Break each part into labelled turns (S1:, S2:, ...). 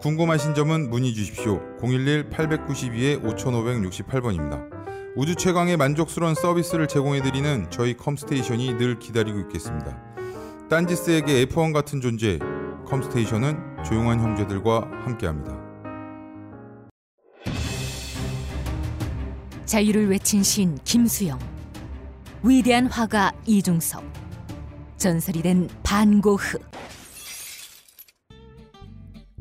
S1: 궁금하신 점은 문의 주십시오. 011-892-5568번입니다. 우주 최강의 만족스러운 서비스를 제공해드리는 저희 컴스테이션이 늘 기다리고 있겠습니다. 딴지스에게 F1 같은 존재, 컴스테이션은 조용한 형제들과 함께합니다.
S2: 자유를 외친 신 김수영, 위대한 화가 이중섭, 전설이 된 반고흐.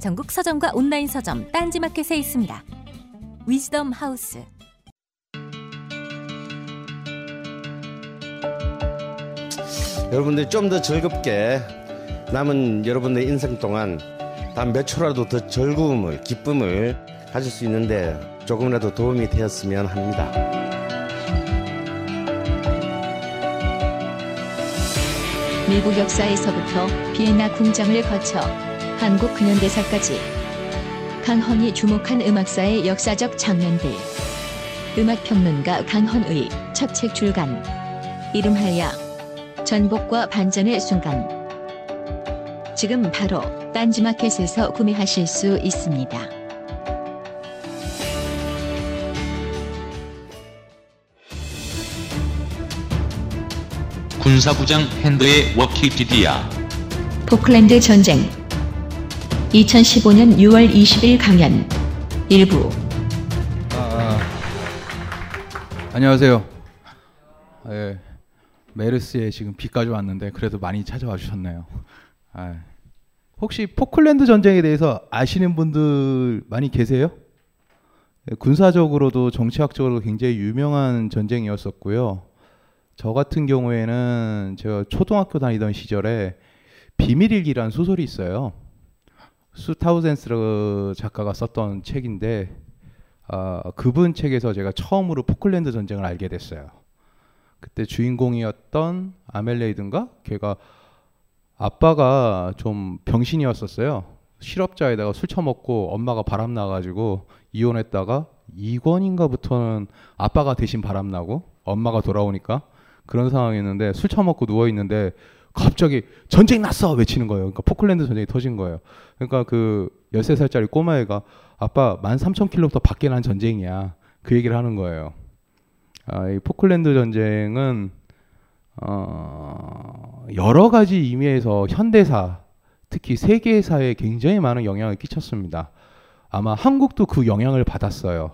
S2: 전국 서점과 온라인 서점 딴지마켓에 있습니다. 위즈덤 하우스.
S3: 여러분들이 좀 더 즐겁게 남은 여러분의 인생 동안 단 몇 초라도 더 즐거움을 기쁨을 가질 수 있는데 조금이라도 도움이 되었으면 합니다.
S4: 미국 역사에서부터 비엔나 궁정을 거쳐 한국 근현대사까지. 강헌이 주목한 음악사의 역사적 장면들. 음악평론가 강헌의 첫 책 출간. 이름하여 전복과 반전의 순간. 지금 바로 딴지마켓에서 구매하실 수 있습니다.
S5: 군사부장 핸드의 워키피디아
S4: 포클랜드 전쟁 2015년 6월 20일 강연 일부
S6: 아, 안녕하세요. 예, 메르스에 지금 비까지 왔는데 그래도 많이 찾아와 주셨네요. 아, 혹시 포클랜드 전쟁에 대해서 아시는 분들 많이 계세요? 예, 군사적으로도 정치학적으로도 굉장히 유명한 전쟁이었었고요. 저 같은 경우에는 제가 초등학교 다니던 시절에 비밀일기라는 소설이 있어요. 수타우센스 작가가 썼던 책인데 어, 그분 책에서 제가 처음으로 포클랜드 전쟁을 알게 됐어요. 그때 주인공이었던 아멜레이든가 걔가 아빠가 좀 병신이었었어요. 실업자에다가 술 처먹고 엄마가 바람 나가지고 이혼했다가 이권인가부터는 아빠가 대신 바람 나고 엄마가 돌아오니까 그런 상황이었는데 술 처먹고 누워 있는데 갑자기 전쟁 났어 외치는 거예요. 그러니까 포클랜드 전쟁이 터진 거예요. 그러니까 그 13살짜리 꼬마애가 아빠 13,000km 밖에 난 전쟁이야. 그 얘기를 하는 거예요. 아, 이 포클랜드 전쟁은 어, 여러 가지 의미에서 현대사, 특히 세계사에 굉장히 많은 영향을 끼쳤습니다. 아마 한국도 그 영향을 받았어요.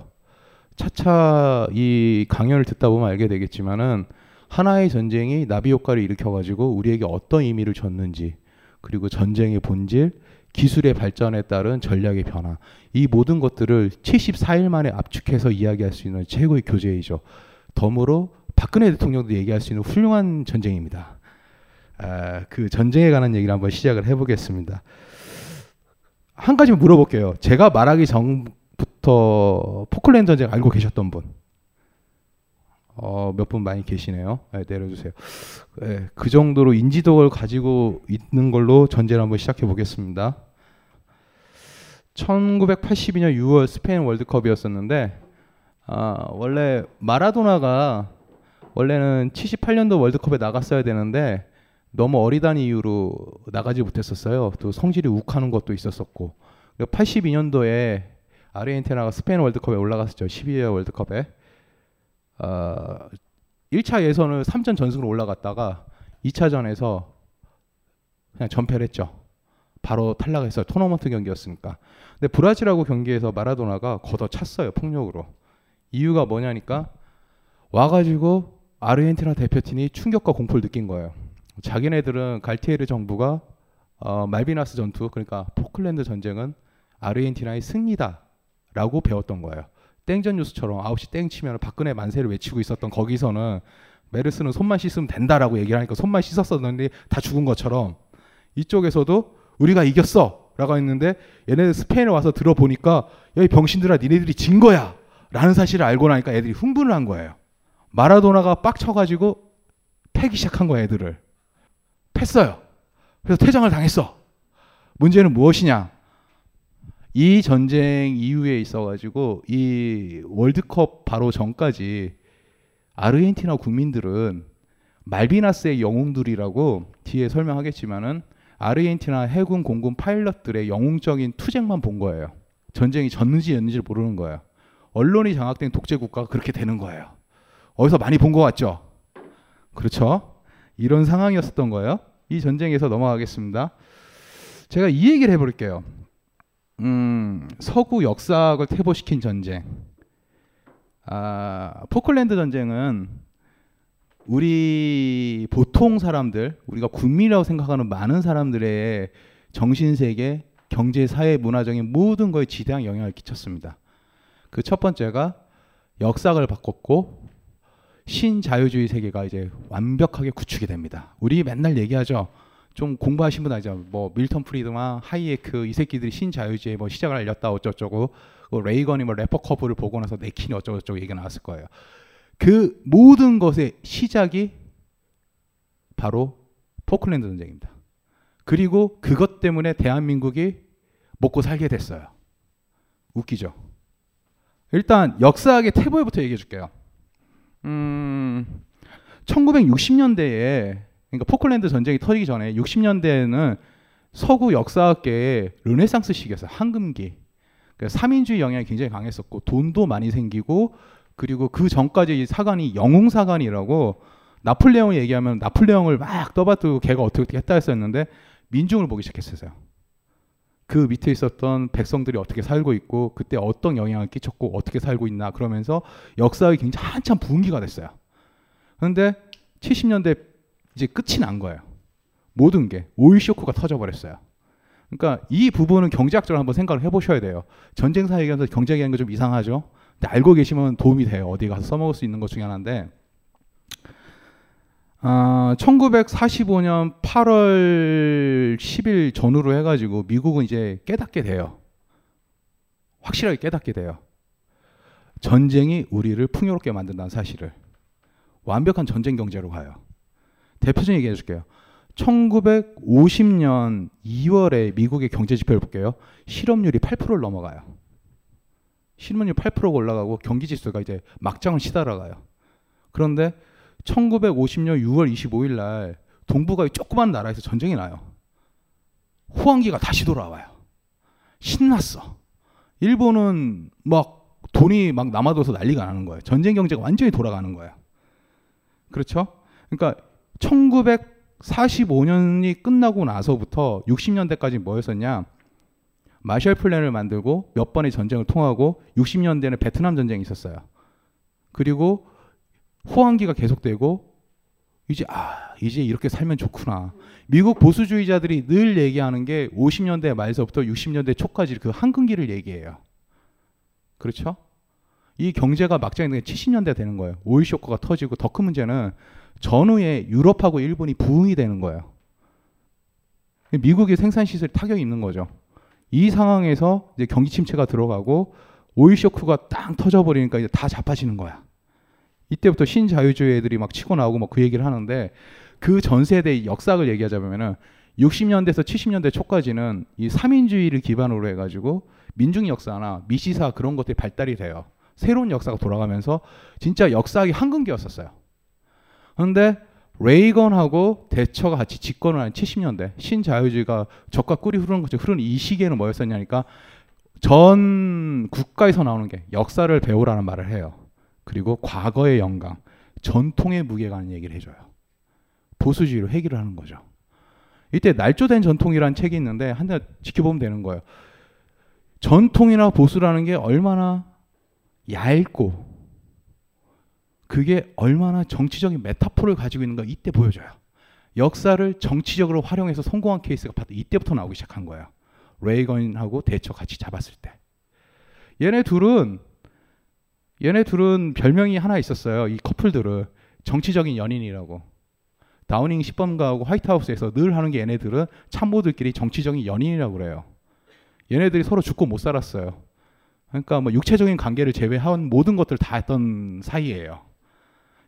S6: 차차 이 강연을 듣다 보면 알게 되겠지만은 하나의 전쟁이 나비 효과를 일으켜가지고 우리에게 어떤 의미를 줬는지 그리고 전쟁의 본질, 기술의 발전에 따른 전략의 변화 이 모든 것들을 74일 만에 압축해서 이야기할 수 있는 최고의 교재이죠. 덤으로 박근혜 대통령도 얘기할 수 있는 훌륭한 전쟁입니다. 아, 그 전쟁에 관한 얘기를 한번 시작을 해보겠습니다. 한 가지 물어볼게요. 제가 말하기 전부터 포클랜드 전쟁 알고 계셨던 분? 어, 몇 분 많이 계시네요. 네, 내려주세요. 네, 그 정도로 인지도를 가지고 있는 걸로 전제를 한번 시작해 보겠습니다. 1982년 6월 스페인 월드컵이었었는데 아, 원래 마라도나가 원래는 78년도 월드컵에 나갔어야 되는데 너무 어리다는 이유로 나가지 못했었어요. 또 성질이 욱하는 것도 있었었고 82년도에 아르헨티나가 스페인 월드컵에 올라갔었죠. 12회 월드컵에 어, 1차 예선을 3전 전승으로 올라갔다가 2차전에서 그냥 전패를 했죠. 바로 탈락해서 토너먼트 경기였으니까. 근데 브라질하고 경기에서 마라도나가 걷어찼어요. 폭력으로. 이유가 뭐냐니까 와가지고 아르헨티나 대표팀이 충격과 공포를 느낀 거예요. 자기네들은 갈티에르 정부가 어, 말비나스 전투 그러니까 포클랜드 전쟁은 아르헨티나의 승리다라고 배웠던 거예요. 땡전 뉴스처럼 9시 땡 치면 박근혜 만세를 외치고 있었던 거기서는 메르스는 손만 씻으면 된다라고 얘기를 하니까 손만 씻었었는데 다 죽은 것처럼 이쪽에서도 우리가 이겼어 라고 했는데 얘네들 스페인에 와서 들어보니까 여기 병신들아 니네들이 진 거야 라는 사실을 알고 나니까 애들이 흥분을 한 거예요. 마라도나가 빡쳐가지고 패기 시작한 거야 애들을. 팼어요. 그래서 퇴장을 당했어. 문제는 무엇이냐? 이 전쟁 이후에 있어가지고 이 월드컵 바로 전까지 아르헨티나 국민들은 말비나스의 영웅들이라고 뒤에 설명하겠지만은 아르헨티나 해군 공군 파일럿들의 영웅적인 투쟁만 본 거예요. 전쟁이 졌는지 였는지를 모르는 거예요. 언론이 장악된 독재 국가가 그렇게 되는 거예요. 어디서 많이 본 것 같죠? 그렇죠? 이런 상황이었었던 거예요. 이 전쟁에서 넘어가겠습니다. 제가 이 얘기를 해볼게요. 음, 서구 역사학을 퇴보시킨 전쟁. 아, 포클랜드 전쟁은 우리 보통 사람들, 우리가 군민이라고 생각하는 많은 사람들의 정신 세계, 경제, 사회, 문화적인 모든 거에 지대한 영향을 끼쳤습니다. 그 첫 번째가 역사를 바꿨고 신자유주의 세계가 이제 완벽하게 구축이 됩니다. 우리 맨날 얘기하죠. 좀 공부하신 분 알죠. 뭐 밀턴 프리드만 하이에크 이 새끼들이 신자유주의 뭐 시작을 알렸다 어쩌고저쩌고 뭐 레이건이 뭐 래퍼 커브를 보고 나서 냅킨이 어쩌고저쩌고 얘기 나왔을 거예요. 그 모든 것의 시작이 바로 포클랜드 전쟁입니다. 그리고 그것 때문에 대한민국이 먹고 살게 됐어요. 웃기죠. 일단 역사학의 태보에부터 얘기해 줄게요. 음, 1960년대에 그러니까 포클랜드 전쟁이 터지기 전에 60년대에는 서구 역사학계의 르네상스 시기였어요. 황금기. 그러니까 삼인주의 영향이 굉장히 강했었고 돈도 많이 생기고 그리고 그 전까지 사관이 영웅 사관이라고 나폴레옹을 얘기하면 나폴레옹을 막 떠받들고 걔가 어떻게 어떻게 했다 했었는데 민중을 보기 시작했어요. 그 밑에 있었던 백성들이 어떻게 살고 있고 그때 어떤 영향을 끼쳤고 어떻게 살고 있나 그러면서 역사가 굉장히 한참 분기가 됐어요. 그런데 70년대 이제 끝이 난 거예요. 모든 게 오일 쇼크가 터져버렸어요. 그러니까 이 부분은 경제학적으로 한번 생각을 해보셔야 돼요. 전쟁사 얘기하면서 경제 얘기하는 거좀 이상하죠. 근데 알고 계시면 도움이 돼요. 어디 가서 써먹을 수 있는 것 중에 하나인데 아, 1945년 8월 10일 전후로 해가지고 미국은 이제 깨닫게 돼요. 확실하게 깨닫게 돼요. 전쟁이 우리를 풍요롭게 만든다는 사실을. 완벽한 전쟁 경제로 가요. 대표적인 얘기 해줄게요. 1950년 2월에 미국의 경제 지표를 볼게요. 실업률이 8%를 넘어가요. 실업률 8%가 올라가고 경기 지수가 이제 막장을 치달아가요. 그런데 1950년 6월 25일 날 동북아의 조그만 나라에서 전쟁이 나요. 호황기가 다시 돌아와요. 신났어. 일본은 막 돈이 막 남아도서 난리가 나는 거예요. 전쟁 경제가 완전히 돌아가는 거예요. 그렇죠? 그러니까 1945년이 끝나고 나서부터 60년대까지 뭐였었냐? 마셜 플랜을 만들고 몇 번의 전쟁을 통하고 60년대에는 베트남 전쟁이 있었어요. 그리고 호황기가 계속되고 이제 아 이제 이렇게 살면 좋구나. 미국 보수주의자들이 늘 얘기하는 게 50년대 말서부터 60년대 초까지 그 황금기를 얘기해요. 그렇죠? 이 경제가 막장에 70년대 되는 거예요. 오일 쇼크가 터지고 더 큰 문제는 전후에 유럽하고 일본이 부흥이 되는 거예요. 미국의 생산 시설 타격이 있는 거죠. 이 상황에서 이제 경기 침체가 들어가고 오일 쇼크가 땅 터져 버리니까 이제 다 자빠지는 거야. 이때부터 신자유주의 애들이 막 치고 나오고 막 그 얘기를 하는데 그 전 세대의 역사를 얘기하자면은 60년대에서 70년대 초까지는 이 삼인주의를 기반으로 해가지고 민중 역사나 미시사 그런 것들이 발달이 돼요. 새로운 역사가 돌아가면서 진짜 역사학이 황금기였었어요. 그런데 레이건하고 대처가 같이 집권을 한 70년대 신자유주의가 적과 꿀이 흐르는 거죠. 흐르는 이 시기에는 뭐였었냐니까 전 국가에서 나오는 게 역사를 배우라는 말을 해요. 그리고 과거의 영광, 전통의 무게가는 얘기를 해줘요. 보수주의로 해결을 하는 거죠. 이때 날조된 전통이라는 책이 있는데 한 대 지켜보면 되는 거예요. 전통이나 보수라는 게 얼마나 얇고 그게 얼마나 정치적인 메타포를 가지고 있는가 이때 보여줘요. 역사를 정치적으로 활용해서 성공한 케이스가 바로 이때부터 나오기 시작한 거예요. 레이건하고 대처 같이 잡았을 때. 얘네 둘은 얘네 둘은 별명이 하나 있었어요. 이 커플들은 정치적인 연인이라고. 다우닝 10번가하고 화이트하우스에서 늘 하는 게 얘네들은 참모들끼리 정치적인 연인이라고 그래요. 얘네들이 서로 죽고 못 살았어요. 그러니까 뭐 육체적인 관계를 제외한 모든 것들 다 했던 사이예요.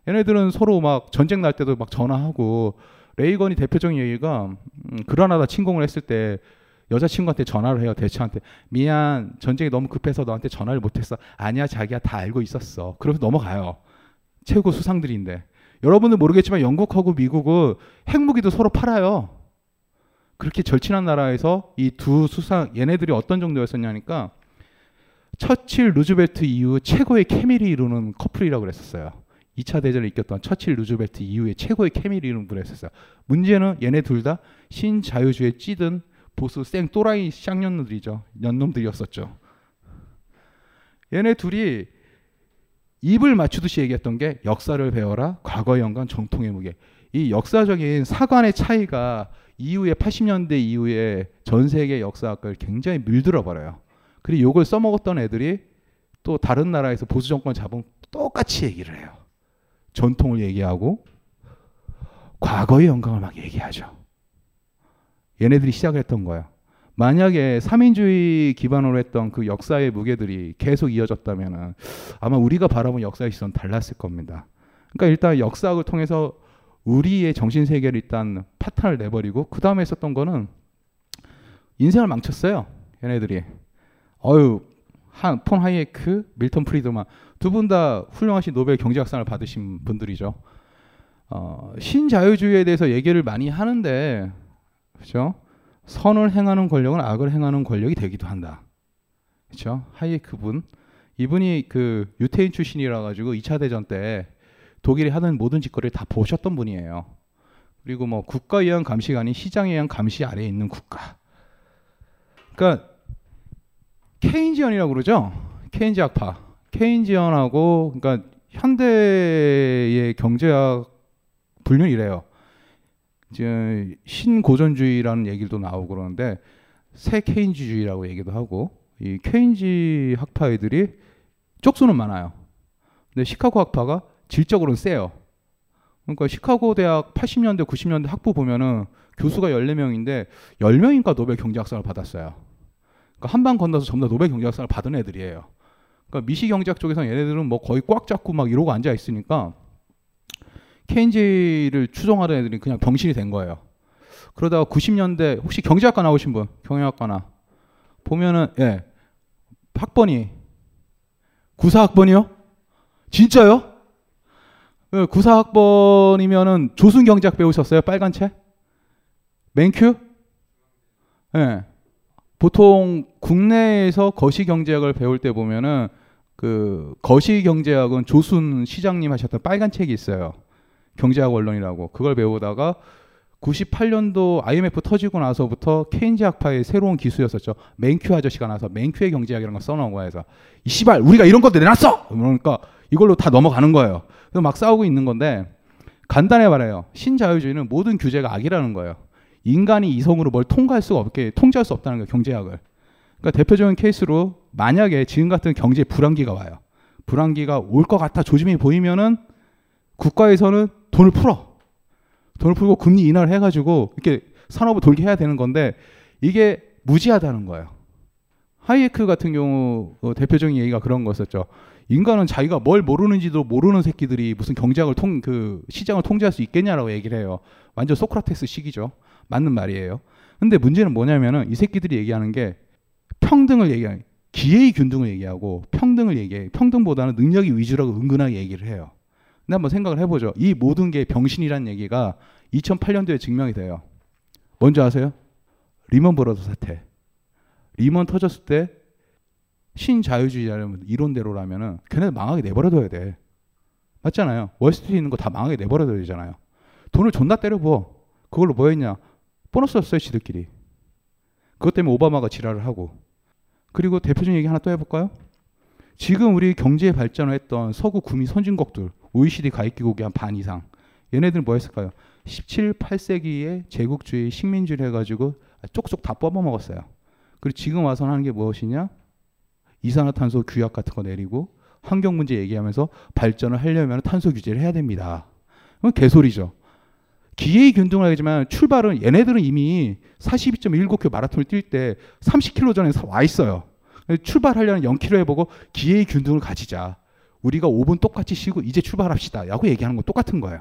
S6: 얘네들은 서로 막 전쟁 날 때도 막 전화하고 레이건이 대표적인 얘기가 음, 그라나다 침공을 했을 때 여자친구한테 전화를 해요 대처한테 미안 전쟁이 너무 급해서 너한테 전화를 못했어. 아니야 자기야 다 알고 있었어. 그러면서 넘어가요. 최고 수상들인데. 여러분들 모르겠지만 영국하고 미국은 핵무기도 서로 팔아요. 그렇게 절친한 나라에서 이 두 수상 얘네들이 어떤 정도였었냐니까 처칠 루즈벨트 이후 최고의 케미를 이루는 커플이라고 그랬었어요 2차 대전을 이겼던 처칠 루즈벨트 이후에 최고의 케미를 이루는 분이었어요 문제는 얘네 둘 다 신자유주의에 찌든 보수 생 또라이 쌍년들이죠. 년놈들이었었죠. 얘네 둘이 입을 맞추듯이 얘기했던 게 역사를 배워라, 과거 연관, 정통의 무게. 이 역사적인 사관의 차이가 이후에 80년대 이후에 전 세계 역사학을 굉장히 밀들어 버려요. 그리고 이걸 써먹었던 애들이 또 다른 나라에서 보수 정권 잡은 똑같이 얘기를 해요. 전통을 얘기하고 과거의 영광을 막 얘기하죠. 얘네들이 시작을 했던 거야. 만약에 사민주의 기반으로 했던 그 역사의 무게들이 계속 이어졌다면 아마 우리가 바라본 역사의 시선 달랐을 겁니다. 그러니까 일단 역사학을 통해서 우리의 정신 세계를 일단 파탄을 내버리고 그 다음에 했었던 거는 인생을 망쳤어요. 얘네들이. 어유 한, 폰 하이에크, 밀턴 프리드만 두 분 다 훌륭하신 노벨 경제학상을 받으신 분들이죠. 어, 신자유주의에 대해서 얘기를 많이 하는데 그렇죠? 선을 행하는 권력은 악을 행하는 권력이 되기도 한다. 그렇죠? 하이에크 분 이분이 그 유태인 출신이라 가지고 2차 대전 때 독일이 하는 모든 짓거리를 다 보셨던 분이에요. 그리고 뭐 국가에 의한 감시가 아닌 시장에 의한 감시 아래에 있는 국가. 그러니까 케인지언이라고 그러죠. 케인지 학파. 케인지언하고 그러니까 현대의 경제학 분류 이래요. 이제 신고전주의라는 얘기도 나오고 그러는데 새 케인지주의라고 얘기도 하고 이 케인지 학파 애들이 쪽수는 많아요. 근데 시카고 학파가 질적으로는 세요. 그러니까 시카고 대학 80년대 90년대 학부 보면은 교수가 14명인데 10명인가 노벨 경제학상을 받았어요. 그러니까 한 방 건너서 전부 다 노벨 경제학상을 받은 애들이에요. 그러니까 미시 경제학 쪽에서는 얘네들은 뭐 거의 꽉 잡고 막 이러고 앉아 있으니까 케인지를 추종하던 애들이 그냥 병신이 된 거예요. 그러다가 90년대 혹시 경제학과 나오신 분, 경영학과나 보면은 예 학번이 94학번이요? 진짜요? 그 94학번이면은 조순 경제학 배우셨어요? 빨간 책? 맨큐? 예. 보통 국내에서 거시 경제학을 배울 때 보면은 그 거시 경제학은 조순 시장님 하셨던 빨간 책이 있어요. 경제학 원론이라고 그걸 배우다가 98년도 IMF 터지고 나서부터 케인지 학파의 새로운 기수였었죠. 맨큐 아저씨가 나서 맨큐의 경제학이라는 걸 써놓은 거야. 그래서 이 씨발 우리가 이런 것도 내놨어. 그러니까 이걸로 다 넘어가는 거예요. 그래서 막 싸우고 있는 건데 간단해 말해요. 신자유주의는 모든 규제가 악이라는 거예요. 인간이 이성으로 뭘 통과할 수가 없게 통제할 수 없다는 거예요. 경제학을. 그러니까 대표적인 케이스로 만약에 지금 같은 경제 불황기가 와요. 불황기가 올 것 같아 조짐이 보이면은 국가에서는 돈을 풀어. 돈을 풀고 금리 인하를 해가지고 이렇게 산업을 돌게 해야 되는 건데 이게 무지하다는 거예요. 하이에크 같은 경우 어, 대표적인 얘기가 그런 거였었죠. 인간은 자기가 뭘 모르는지도 모르는 새끼들이 무슨 경제학을 통 그 시장을 통제할 수 있겠냐라고 얘기를 해요. 완전 소크라테스 식이죠. 맞는 말이에요. 근데 문제는 뭐냐면은 이 새끼들이 얘기하는 게 평등을 얘기하는 기회의 균등을 얘기하고 평등을 얘기해. 평등보다는 능력이 위주라고 은근하게 얘기를 해요. 근데 한번 생각을 해보죠. 이 모든 게 병신이라는 얘기가 2008년도에 증명이 돼요. 뭔지 아세요? 리먼 브러더 사태. 리먼 터졌을 때 신자유주의자라면 이론대로라면은 걔네 망하게 내버려둬야 돼. 맞잖아요. 월스트리트 있는 거 다 망하게 내버려둬야 되잖아요. 돈을 존나 때려 부어. 그걸로 뭐 했냐? 보너스 였어요 지들끼리. 그것 때문에 오바마가 지랄을 하고. 그리고 대표적인 얘기 하나 또 해볼까요? 지금 우리 경제 발전을 했던 서구 구미 선진국들 OECD 가입기국의 한반 이상. 얘네들은 뭐 했을까요? 17, 8세기에 제국주의 식민지를 해가지고 쪽쪽 다 뽑아먹었어요. 그리고 지금 와서 하는 게 무엇이냐? 이산화탄소 규약 같은 거 내리고 환경 문제 얘기하면서 발전을 하려면 탄소 규제를 해야 됩니다. 그건 개소리죠. 기회의 균등을 하지만 출발은 얘네들은 이미 42.19km 마라톤을 뛸 때 30km 전에 와 있어요. 출발하려면 0km 해보고 기회의 균등을 가지자. 우리가 5분 똑같이 쉬고 이제 출발합시다. 라고 얘기하는 건 똑같은 거예요.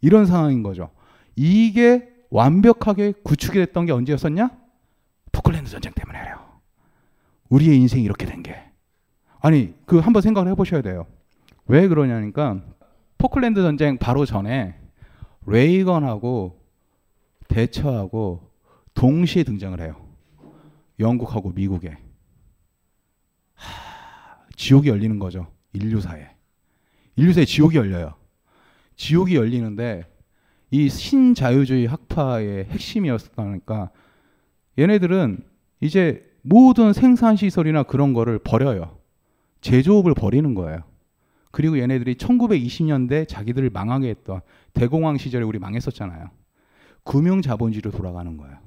S6: 이런 상황인 거죠. 이게 완벽하게 구축이 됐던 게 언제였었냐? 포클랜드 전쟁 때문에요. 우리의 인생이 이렇게 된 게. 아니, 그 한번 생각을 해보셔야 돼요. 왜 그러냐니까 포클랜드 전쟁 바로 전에 레이건하고 대처하고 동시에 등장을 해요. 영국하고 미국에. 하, 지옥이 열리는 거죠. 인류사에. 인류사에 지옥이 열려요. 지옥이 열리는데 이 신자유주의 학파의 핵심이었다니까 얘네들은 이제 모든 생산 시설이나 그런 거를 버려요. 제조업을 버리는 거예요. 그리고 얘네들이 1920년대 자기들을 망하게 했던 대공황 시절에 우리 망했었잖아요. 금융 자본주의로 돌아가는 거예요.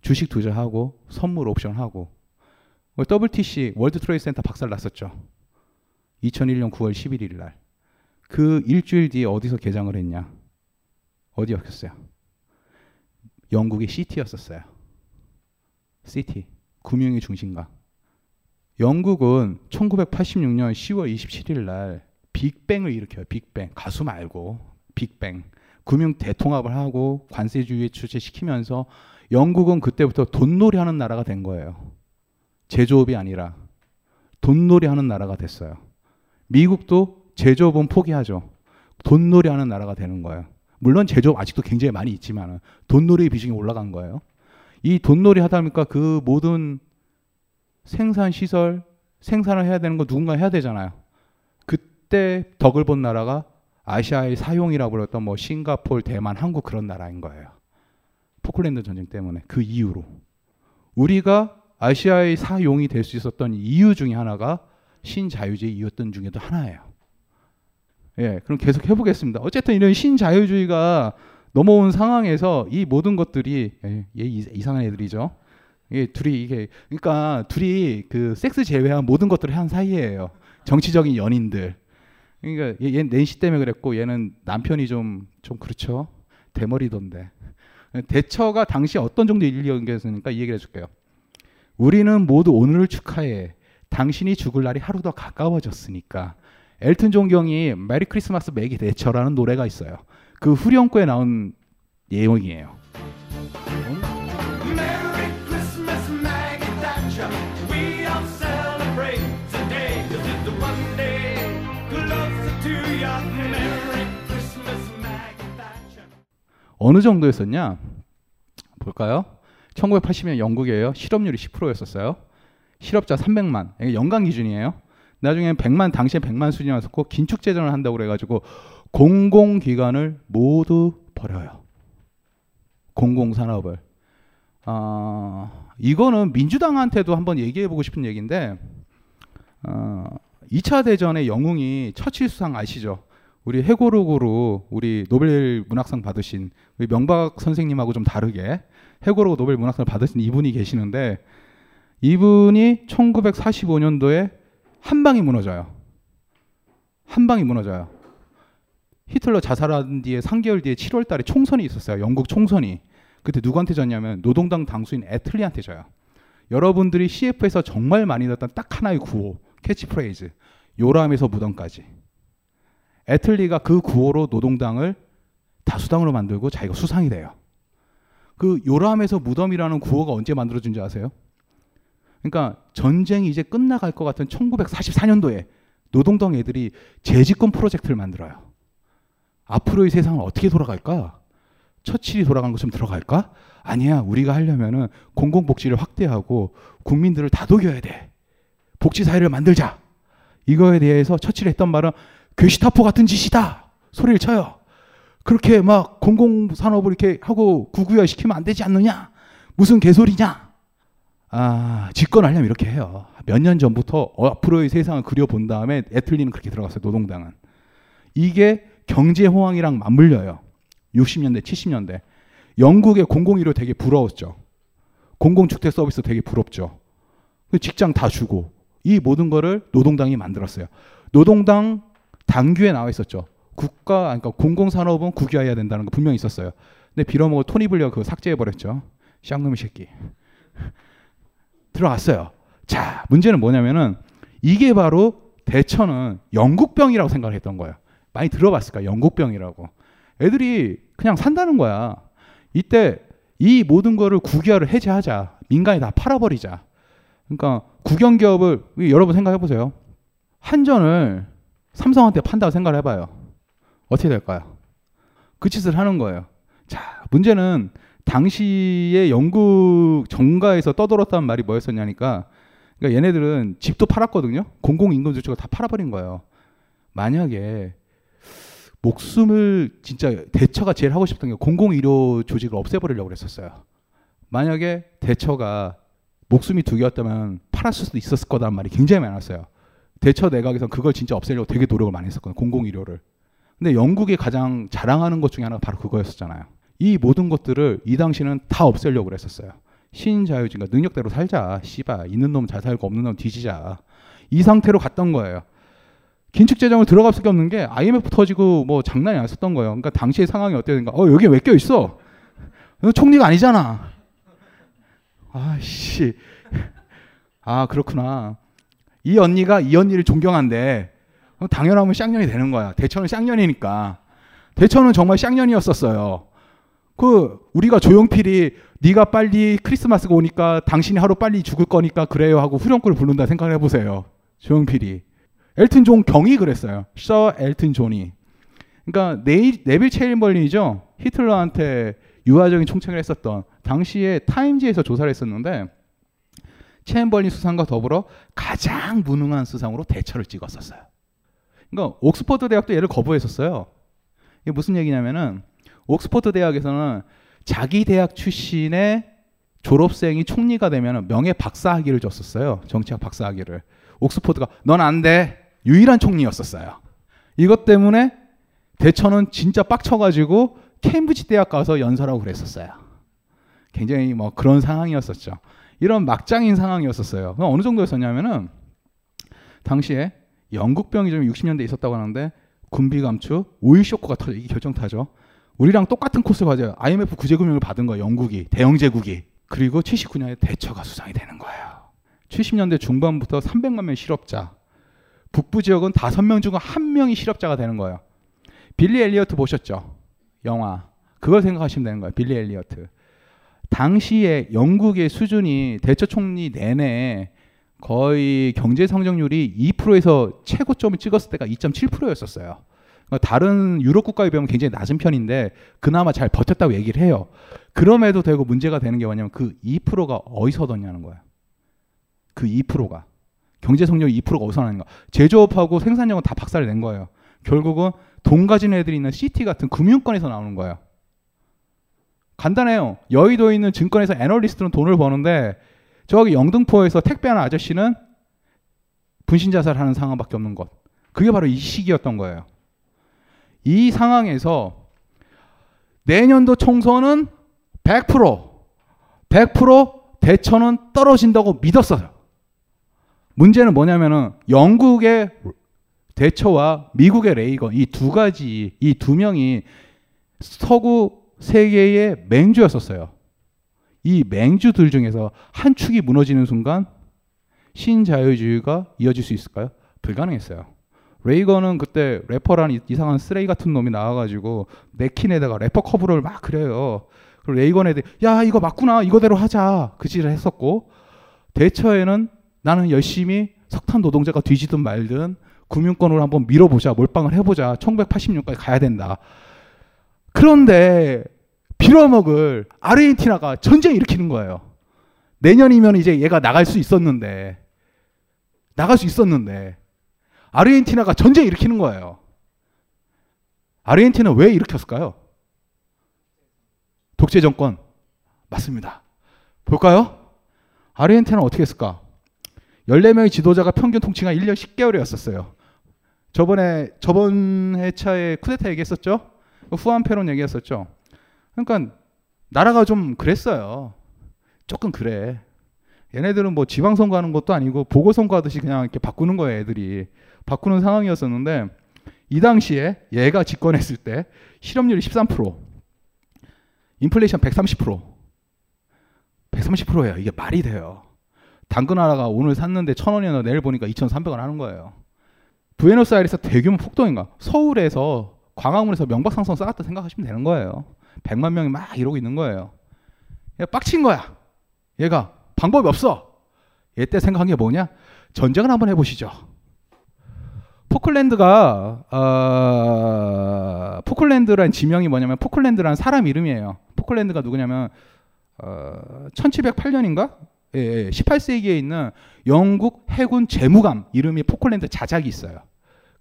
S6: 주식 투자하고 선물 옵션 하고 WTC 월드 트레이드 센터 박살 났었죠. 2001년 9월 11일 날. 그 일주일 뒤에 어디서 개장을 했냐? 어디였겠어요? 영국의 시티였었어요. 시티. 금융의 중심가. 영국은 1986년 10월 27일 날 빅뱅을 일으켜요. 빅뱅. 가수 말고 빅뱅. 금융 대통합을 하고 관세주의 추진시키면서 영국은 그때부터 돈놀이 하는 나라가 된 거예요. 제조업이 아니라 돈놀이 하는 나라가 됐어요. 미국도 제조업은 포기하죠. 돈놀이 하는 나라가 되는 거예요. 물론 제조업 아직도 굉장히 많이 있지만 돈놀이 비중이 올라간 거예요. 이 돈놀이 하다 보니까 그 모든 생산 시설 생산을 해야 되는 거 누군가 해야 되잖아요. 그때 덕을 본 나라가 아시아의 사용이라고 불렀던 뭐 싱가폴, 대만, 한국 그런 나라인 거예요. 포클랜드 전쟁 때문에 그 이유로 우리가 아시아의 사용이 될 수 있었던 이유 중에 하나가 신자유주의 이었던 중에도 하나예요. 예, 그럼 계속 해보겠습니다. 어쨌든 이런 신자유주의가 넘어온 상황에서 이 모든 것들이 예, 얘 이상한 애들이죠. 예, 둘이 이게 그러니까 둘이 그 섹스 제외한 모든 것들을 한 사이예요. 정치적인 연인들. 그러니까 얘, 얘 낸시 때문에 그랬고 얘는 남편이 좀좀 그렇죠. 대머리던데. 대처가 당시 어떤 정도 인력이었으니까 이 얘기를 해줄게요. 우리는 모두 오늘을 축하해. 당신이 죽을 날이 하루 더 가까워졌으니까. 엘튼 존 경이 Merry Christmas Maggie Thatcher라는 노래가 있어요. 그 후렴구에 나온 내용이에요. 어느 정도였었냐? 볼까요? 1980년 영국이에요. 실업률이 10%였었어요. 실업자 300만. 연간 기준이에요. 나중에 100만 당시에 100만 수준이 왔었고 긴축 재정을 한다고 그래 가지고 공공 기관을 모두 버려요. 공공 산업을. 어, 이거는 민주당한테도 한번 얘기해 보고 싶은 얘기인데 어, 2차 대전의 영웅이 처칠 수상 아시죠? 우리 회고록으로 우리 노벨 문학상 받으신 우리 명박 선생님하고 좀 다르게 회고록 노벨 문학상을 받으신 이분이 계시는데 이분이 1945년도에 한 방에 무너져요. 한 방에 무너져요. 히틀러 자살한 뒤에 3개월 뒤에 7월 달에 총선이 있었어요. 영국 총선이. 그때 누구한테 졌냐면 노동당 당수인 애틀리한테 져요. 여러분들이 CF에서 정말 많이 듣던 딱 하나의 구호, 캐치프레이즈. 요람에서 무덤까지. 애틀리가 그 구호로 노동당을 다수당으로 만들고 자기가 수상이 돼요. 그 요람에서 무덤이라는 구호가 언제 만들어진지 아세요? 그러니까 전쟁이 이제 끝나갈 것 같은 1944년도에 노동당 애들이 재집권 프로젝트를 만들어요. 앞으로의 세상은 어떻게 돌아갈까? 처칠이 돌아가는 것처럼 들어갈까? 아니야. 우리가 하려면은 공공복지를 확대하고 국민들을 다독여야 돼. 복지 사회를 만들자. 이거에 대해서 처칠이 했던 말은 괴시타포 같은 짓이다. 소리를 쳐요. 그렇게 막 공공산업을 이렇게 하고 구구화 시키면 안 되지 않느냐? 무슨 개소리냐? 아, 집권하려면 이렇게 해요. 몇 년 전부터 어, 앞으로의 세상을 그려본 다음에 애틀리는 그렇게 들어갔어요. 노동당은. 이게 경제 호황이랑 맞물려요. 60년대, 70년대. 영국의 공공의료 되게 부러웠죠. 공공주택 서비스 되게 부럽죠. 그 직장 다 주고 이 모든 거를 노동당이 만들었어요. 노동당 당규에 나와 있었죠. 국가 그러니까 공공산업은 국유화해야 된다는 거 분명히 있었어요. 근데 빌어먹어 토니 블리어 그거 삭제해 버렸죠. 쌍놈의 새끼. 들어갔어요. 자, 문제는 뭐냐면은 이게 바로 대처는 영국병이라고 생각을 했던 거예요. 많이 들어봤을까? 영국병이라고. 애들이 그냥 산다는 거야. 이때 이 모든 거를 국유화를 해제하자. 민간이 다 팔아버리자. 그러니까 국영기업을 여러분 생각해 보세요. 한전을 삼성한테 판다고 생각을 해봐요. 어떻게 될까요? 그 짓을 하는 거예요. 자, 문제는 당시에 영국 정가에서 떠돌았다는 말이 뭐였었냐니까 그러니까 얘네들은 집도 팔았거든요. 공공임금주택을 다 팔아버린 거예요. 만약에 목숨을 진짜 대처가 제일 하고 싶던 게 공공의료 조직을 없애버리려고 그랬었어요. 만약에 대처가 목숨이 두 개였다면 팔았을 수도 있었을 거다는 말이 굉장히 많았어요. 대처 내각에서 그걸 진짜 없애려고 되게 노력을 많이 했었거든요. 공공의료를. 근데 영국이 가장 자랑하는 것 중에 하나가 바로 그거였었잖아요. 이 모든 것들을 이 당시는 다 없애려고 그랬었어요. 신자유주의가 능력대로 살자. 씨바. 있는 놈 잘 살고 없는 놈 뒤지자. 이 상태로 갔던 거예요. 긴축 재정을 들어갈 수밖에 없는 게 IMF 터지고 뭐 장난이 아니었던 거예요. 그러니까 당시의 상황이 어땠는가? 어 여기 왜 껴 있어? 너 총리가 아니잖아. 아씨. 아 그렇구나. 이 언니가 이 언니를 존경한대. 당연하면 쌍년이 되는 거야. 대처는 쌍년이니까. 대처는 정말 쌍년이었었어요. 그 우리가 조용필이 네가 빨리 크리스마스가 오니까 당신이 하루 빨리 죽을 거니까 그래요 하고 후렴구를 부른다 생각을 해보세요. 조용필이. 엘튼 존 경이 그랬어요. Sir 엘튼 존이. 그러니까 네일, 네빌 체인벌린이죠. 히틀러한테 유화적인 총책을 했었던 당시에 타임지에서 조사를 했었는데 체인벌린 수상과 더불어 가장 무능한 수상으로 대처를 찍었었어요. 그러니까 옥스퍼드 대학도 얘를 거부했었어요. 이게 무슨 얘기냐면은 옥스퍼드 대학에서는 자기 대학 출신의 졸업생이 총리가 되면 명예 박사학위를 줬었어요. 정치학 박사학위를. 옥스퍼드가 넌 안 돼. 유일한 총리였었어요. 이것 때문에 대처는 진짜 빡쳐가지고 케임브리지 대학 가서 연설하고 그랬었어요. 굉장히 뭐 그런 상황이었었죠. 이런 막장인 상황이었었어요. 어느 정도였었냐면은 당시에 영국병이 좀 60년대 있었다고 하는데 군비 감축, 오일 쇼크가 터져 이게 결정타죠. 우리랑 똑같은 코스 맞아요. IMF 구제금융을 받은 거예요. 영국이 대영 제국이. 그리고 79년에 대처가 수상이 되는 거예요. 70년대 중반부터 300만 명 실업자. 북부 지역은 5명 중 1명이 실업자가 되는 거예요. 빌리 엘리어트 보셨죠? 영화. 그걸 생각하시면 되는 거예요. 빌리 엘리어트. 당시에 영국의 수준이 대처 총리 내내 거의 경제 성장률이 2%에서 최고점을 찍었을 때가 2.7%였었어요. 그러니까 다른 유럽 국가에 비하면 굉장히 낮은 편인데 그나마 잘 버텼다고 얘기를 해요. 그럼에도 되고 문제가 되는 게 뭐냐면 그 2%가 어디서 얻었냐는 거예요. 그 2%가 경제 성장률 2%가 어디서 나는가? 제조업하고 생산력은 다 박살을 낸 거예요. 결국은 돈 가진 애들이 있는 시티 같은 금융권에서 나오는 거예요. 간단해요. 여의도에 있는 증권에서 애널리스트는 돈을 버는데 저기 영등포에서 택배하는 아저씨는 분신 자살하는 상황밖에 없는 것. 그게 바로 이 시기였던 거예요. 이 상황에서 내년도 총선은 100% 100% 대처는 떨어진다고 믿었어요. 문제는 뭐냐면은 영국의 대처와 미국의 레이건 이 두 가지 이 두 명이 서구 세계의 맹주였었어요. 이 맹주들 중에서 한 축이 무너지는 순간 신자유주의가 이어질 수 있을까요? 불가능했어요. 레이건은 그때 래퍼라는 이상한 쓰레기 같은 놈이 나와가지고 네킨에다가 래퍼 커브를 막 그려요. 그리고 레이건 애들 야 이거 맞구나 이거대로 하자 그 짓을 했었고 대처에는 나는 열심히 석탄 노동자가 뒤지든 말든 금융권으로 한번 밀어보자 몰빵을 해보자 1986까지 가야 된다. 그런데 빌어먹을 아르헨티나가 전쟁 일으키는 거예요. 내년이면 이제 얘가 나갈 수 있었는데 나갈 수 있었는데 아르헨티나가 전쟁 일으키는 거예요. 아르헨티나 왜 일으켰을까요? 독재 정권 맞습니다. 볼까요? 아르헨티나는 어떻게 했을까? 14명의 지도자가 평균 통치가 1년 10개월이었었어요. 저번에 저번 회차에 쿠데타 얘기했었죠. 후안 페론 얘기했었죠. 그러니까 나라가 좀 그랬어요. 조금 그래. 얘네들은 뭐 지방선거 하는 것도 아니고 보궐선거 하듯이 그냥 이렇게 바꾸는 거예요, 애들이. 바꾸는 상황이었었는데 이 당시에 얘가 집권했을 때 실업률이 13%, 인플레이션 130%, 130%예요. 이게 말이 돼요. 당근 하나가 오늘 샀는데 천 원이나 내일 보니까 2,300원 하는 거예요. 부에노스아이레스 대규모 폭동인가? 서울에서 광화문에서 명박상선 쌓았다 생각하시면 되는 거예요. 100만 명이 막 이러고 있는 거예요. 얘 빡친 거야. 얘가 방법이 없어. 얘 때 생각한 게 뭐냐? 전쟁을 한번 해보시죠. 포클랜드가 어, 포클랜드란 지명이 뭐냐면 포클랜드란 사람 이름이에요. 포클랜드가 누구냐면 어, 1708년인가? 예, 예, 18세기에 있는 영국 해군 재무감 이름이 포클랜드 자작이 있어요.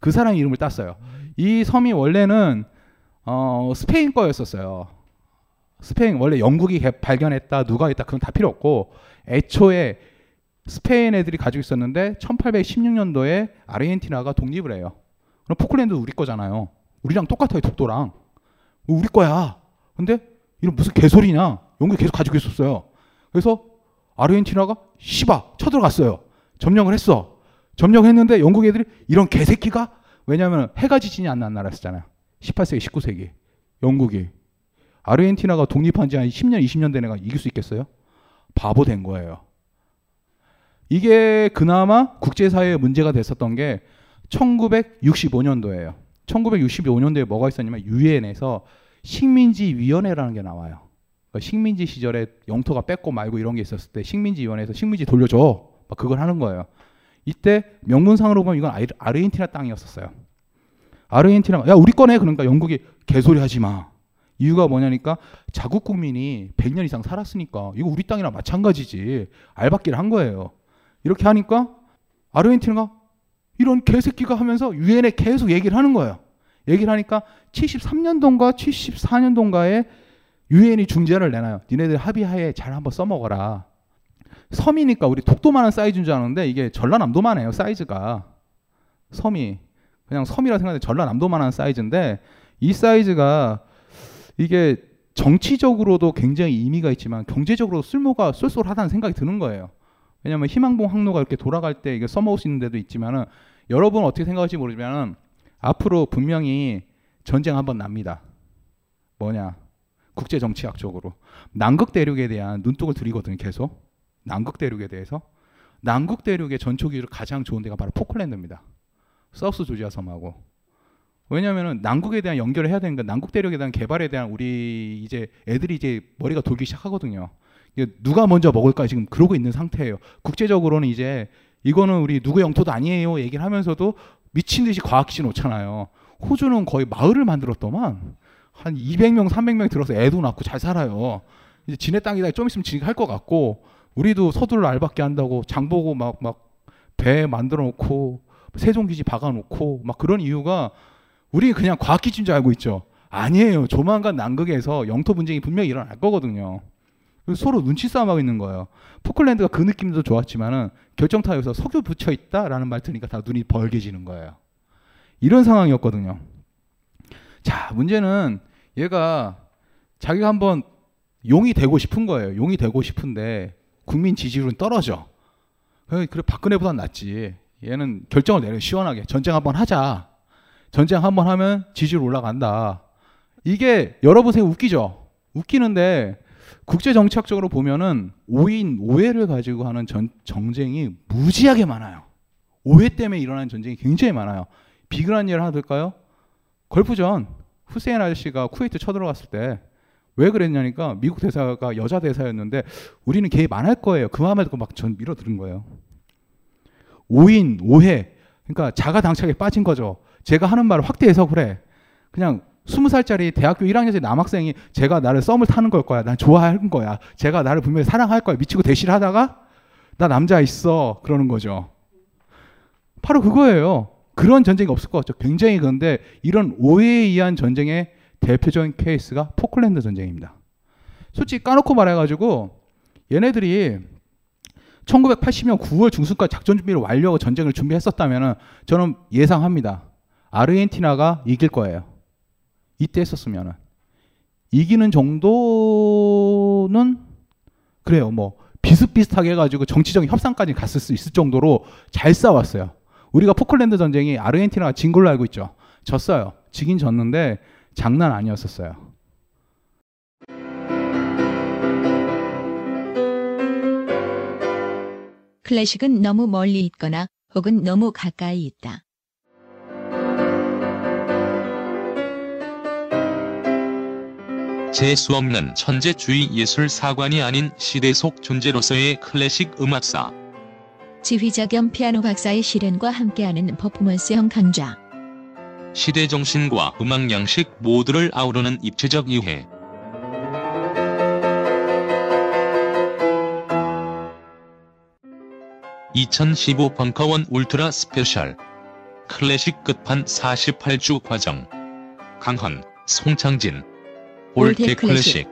S6: 그 사람 이름을 땄어요. 이 섬이 원래는 어, 스페인 거였었어요. 스페인 원래 영국이 개- 발견했다 누가 했다 그건 다 필요 없고 애초에 스페인 애들이 가지고 있었는데 1816년도에 아르헨티나가 독립을 해요. 그럼 포클랜드 우리 거잖아요. 우리랑 똑같아요 독도랑 우리 거야. 근데 이런 무슨 개소리냐? 영국이 계속 가지고 있었어요. 그래서 아르헨티나가 씨바 쳐들어갔어요. 점령을 했어. 점령했는데 영국 애들이 이런 개새끼가 왜냐하면 해가 지진이 안 난 나라였잖아요. 18세기, 19세기 영국이 아르헨티나가 독립한 지 한 10년, 20년 된 애가 이길 수 있겠어요? 바보 된 거예요. 이게 그나마 국제사회에 문제가 됐었던 게 1965년도예요. 1965년도에 뭐가 있었냐면 유엔에서 식민지 위원회라는 게 나와요. 그러니까 식민지 시절에 영토가 뺏고 말고 이런 게 있었을 때 식민지 위원회에서 식민지 돌려줘. 막 그걸 하는 거예요. 이때 명문상으로 보면 이건 아르- 아르헨티나 땅이었었어요. 아르헨티나가 야 우리 거네 그러니까 영국이 개소리 하지 마. 이유가 뭐냐니까 자국 국민이 100년 이상 살았으니까 이거 우리 땅이랑 마찬가지지. 알박기를 한 거예요. 이렇게 하니까 아르헨티나가 이런 개새끼가 하면서 유엔에 계속 얘기를 하는 거예요. 얘기를 하니까 73년도인가 74년도인가에 유엔이 중재를 내놔요. 니네들 합의하에 잘 한번 써먹어라. 섬이니까 우리 독도만한 사이즈인 줄 아는데 이게 전라남도만 해요 사이즈가 섬이 그냥 섬이라 생각하는데 전라남도만한 사이즈인데 이 사이즈가 이게 정치적으로도 굉장히 의미가 있지만 경제적으로 쓸모가 쏠쏠하다는 생각이 드는 거예요. 왜냐하면 희망봉 항로가 이렇게 돌아갈 때 이게 써먹을 수 있는 데도 있지만은 여러분 어떻게 생각할지 모르지만은 앞으로 분명히 전쟁 한번 납니다. 뭐냐? 국제 정치학적으로 남극 대륙에 대한 눈독을 들이거든요. 계속 남극 대륙에 대해서 남극 대륙의 전초기로 가장 좋은 데가 바로 포클랜드입니다. 사우스 조지아 섬하고 왜냐하면은 남극에 대한 연결을 해야 되니까 남극 대륙에 대한 개발에 대한 우리 이제 애들이 이제 머리가 돌기 시작하거든요. 누가 먼저 먹을까 지금 그러고 있는 상태예요. 국제적으로는 이제 이거는 우리 누구 영토도 아니에요 얘기를 하면서도 미친 듯이 과학기진 놓잖아요. 호주는 거의 마을을 만들었더만 한 200명, 300명 들어서 애도 낳고 잘 살아요. 이제 지네 땅이다 좀 있으면 지가 할 것 같고 우리도 서둘러 알밖에 한다고 장 보고 막 막 배 만들어 놓고 세종기지 박아 놓고 막 그런 이유가 우리 그냥 과학기진 줄 알고 있죠. 아니에요. 조만간 남극에서 영토 분쟁이 분명히 일어날 거거든요. 서로 눈치 싸움하고 있는 거예요. 포클랜드가 그 느낌도 좋았지만은 결정타에서 석유 붙여 있다라는 말 들으니까 다 눈이 벌게지는 거예요. 이런 상황이었거든요. 자, 문제는 얘가 자기가 한번 용이 되고 싶은 거예요. 용이 되고 싶은데 국민 지지율은 떨어져. 그래, 박근혜보단 낫지. 얘는 결정을 내려 시원하게 전쟁 한번 하자. 전쟁 한번 하면 지지율 올라간다. 이게 여러분 생각 웃기죠? 웃기는데 국제 정치학적으로 보면은 오인 오해를 가지고 하는 전, 정쟁이 무지하게 많아요. 오해 때문에 일어나는 전쟁이 굉장히 많아요. 비근한 예를 하나 들까요? 걸프전 후세인 아저씨가 쿠웨이트 쳐들어갔을 때 왜 그랬냐니까 미국 대사가 여자 대사였는데 우리는 개입 안 할 거예요. 그 마음에 듣고 막 전 밀어들은 거예요. 오인 오해 그러니까 자가 당착에 빠진 거죠. 제가 하는 말을 확대 해석을 해. 그냥 스무 살짜리 대학교 1학년짜리 남학생이 제가 나를 썸을 타는 걸 거야. 난 좋아할 거야. 제가 나를 분명히 사랑할 거야. 미치고 대시를 하다가 나 남자 있어. 그러는 거죠. 바로 그거예요. 그런 전쟁이 없을 것 같죠. 굉장히 그런데 이런 오해에 의한 전쟁의 대표적인 케이스가 포클랜드 전쟁입니다. 솔직히 까놓고 말해가지고 얘네들이 1980년 9월 중순까지 작전 준비를 완료하고 전쟁을 준비했었다면 저는 예상합니다. 아르헨티나가 이길 거예요. 이때 했었으면은 이기는 정도는 그래요. 뭐 비슷비슷하게 해가지고 정치적인 협상까지 갔을 수 있을 정도로 잘 싸웠어요. 우리가 포클랜드 전쟁이 아르헨티나가 진 걸로 알고 있죠. 졌어요. 지긴 졌는데 장난 아니었었어요.
S4: 클래식은 너무 멀리 있거나 혹은 너무 가까이 있다.
S5: 재수 없는 천재주의 예술 사관이 아닌 시대 속 존재로서의 클래식 음악사.
S4: 지휘자 겸 피아노 박사의 실연과 함께하는 퍼포먼스형 강좌.
S5: 시대 정신과 음악 양식 모두를 아우르는 입체적 이해. (2015) 벙커원 울트라 스페셜. 클래식 끝판 48주 과정. 강헌, 송창진.
S4: 올드
S5: 클래식.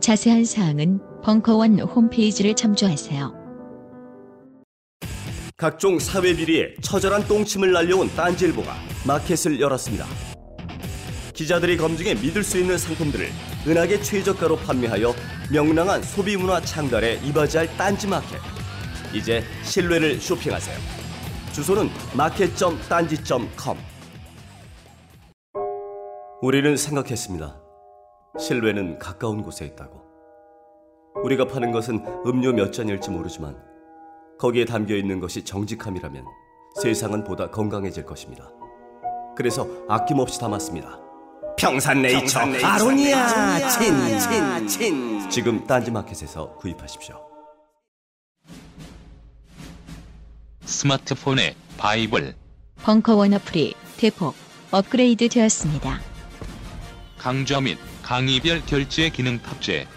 S4: 자세한 사항은 벙커원 홈페이지를 참조하세요.
S7: 각종 사회 비리에 처절한 똥침을 날려온 딴지일보가 마켓을 열었습니다. 기자들이 검증해 믿을 수 있는 상품들을 은하계 최저가로 판매하여 명랑한 소비 문화 창달에 이바지할 딴지 마켓. 이제 신뢰를 쇼핑하세요. 주소는 마켓.딴지.com. 우리는 생각했습니다. 신뢰는 가까운 곳에 있다고. 우리가 파는 것은 음료 몇 잔일지 모르지만 거기에 담겨 있는 것이 정직함이라면 세상은 보다 건강해질 것입니다. 그래서 아낌없이 담았습니다. 평산네이처 아로니아 친친친 지금 딴지마켓에서 구입하십시오.
S5: 스마트폰의 바이블
S4: 벙커원 어플이 대폭 업그레이드 되었습니다.
S5: 강좌 및 강의별 결제 기능 탑재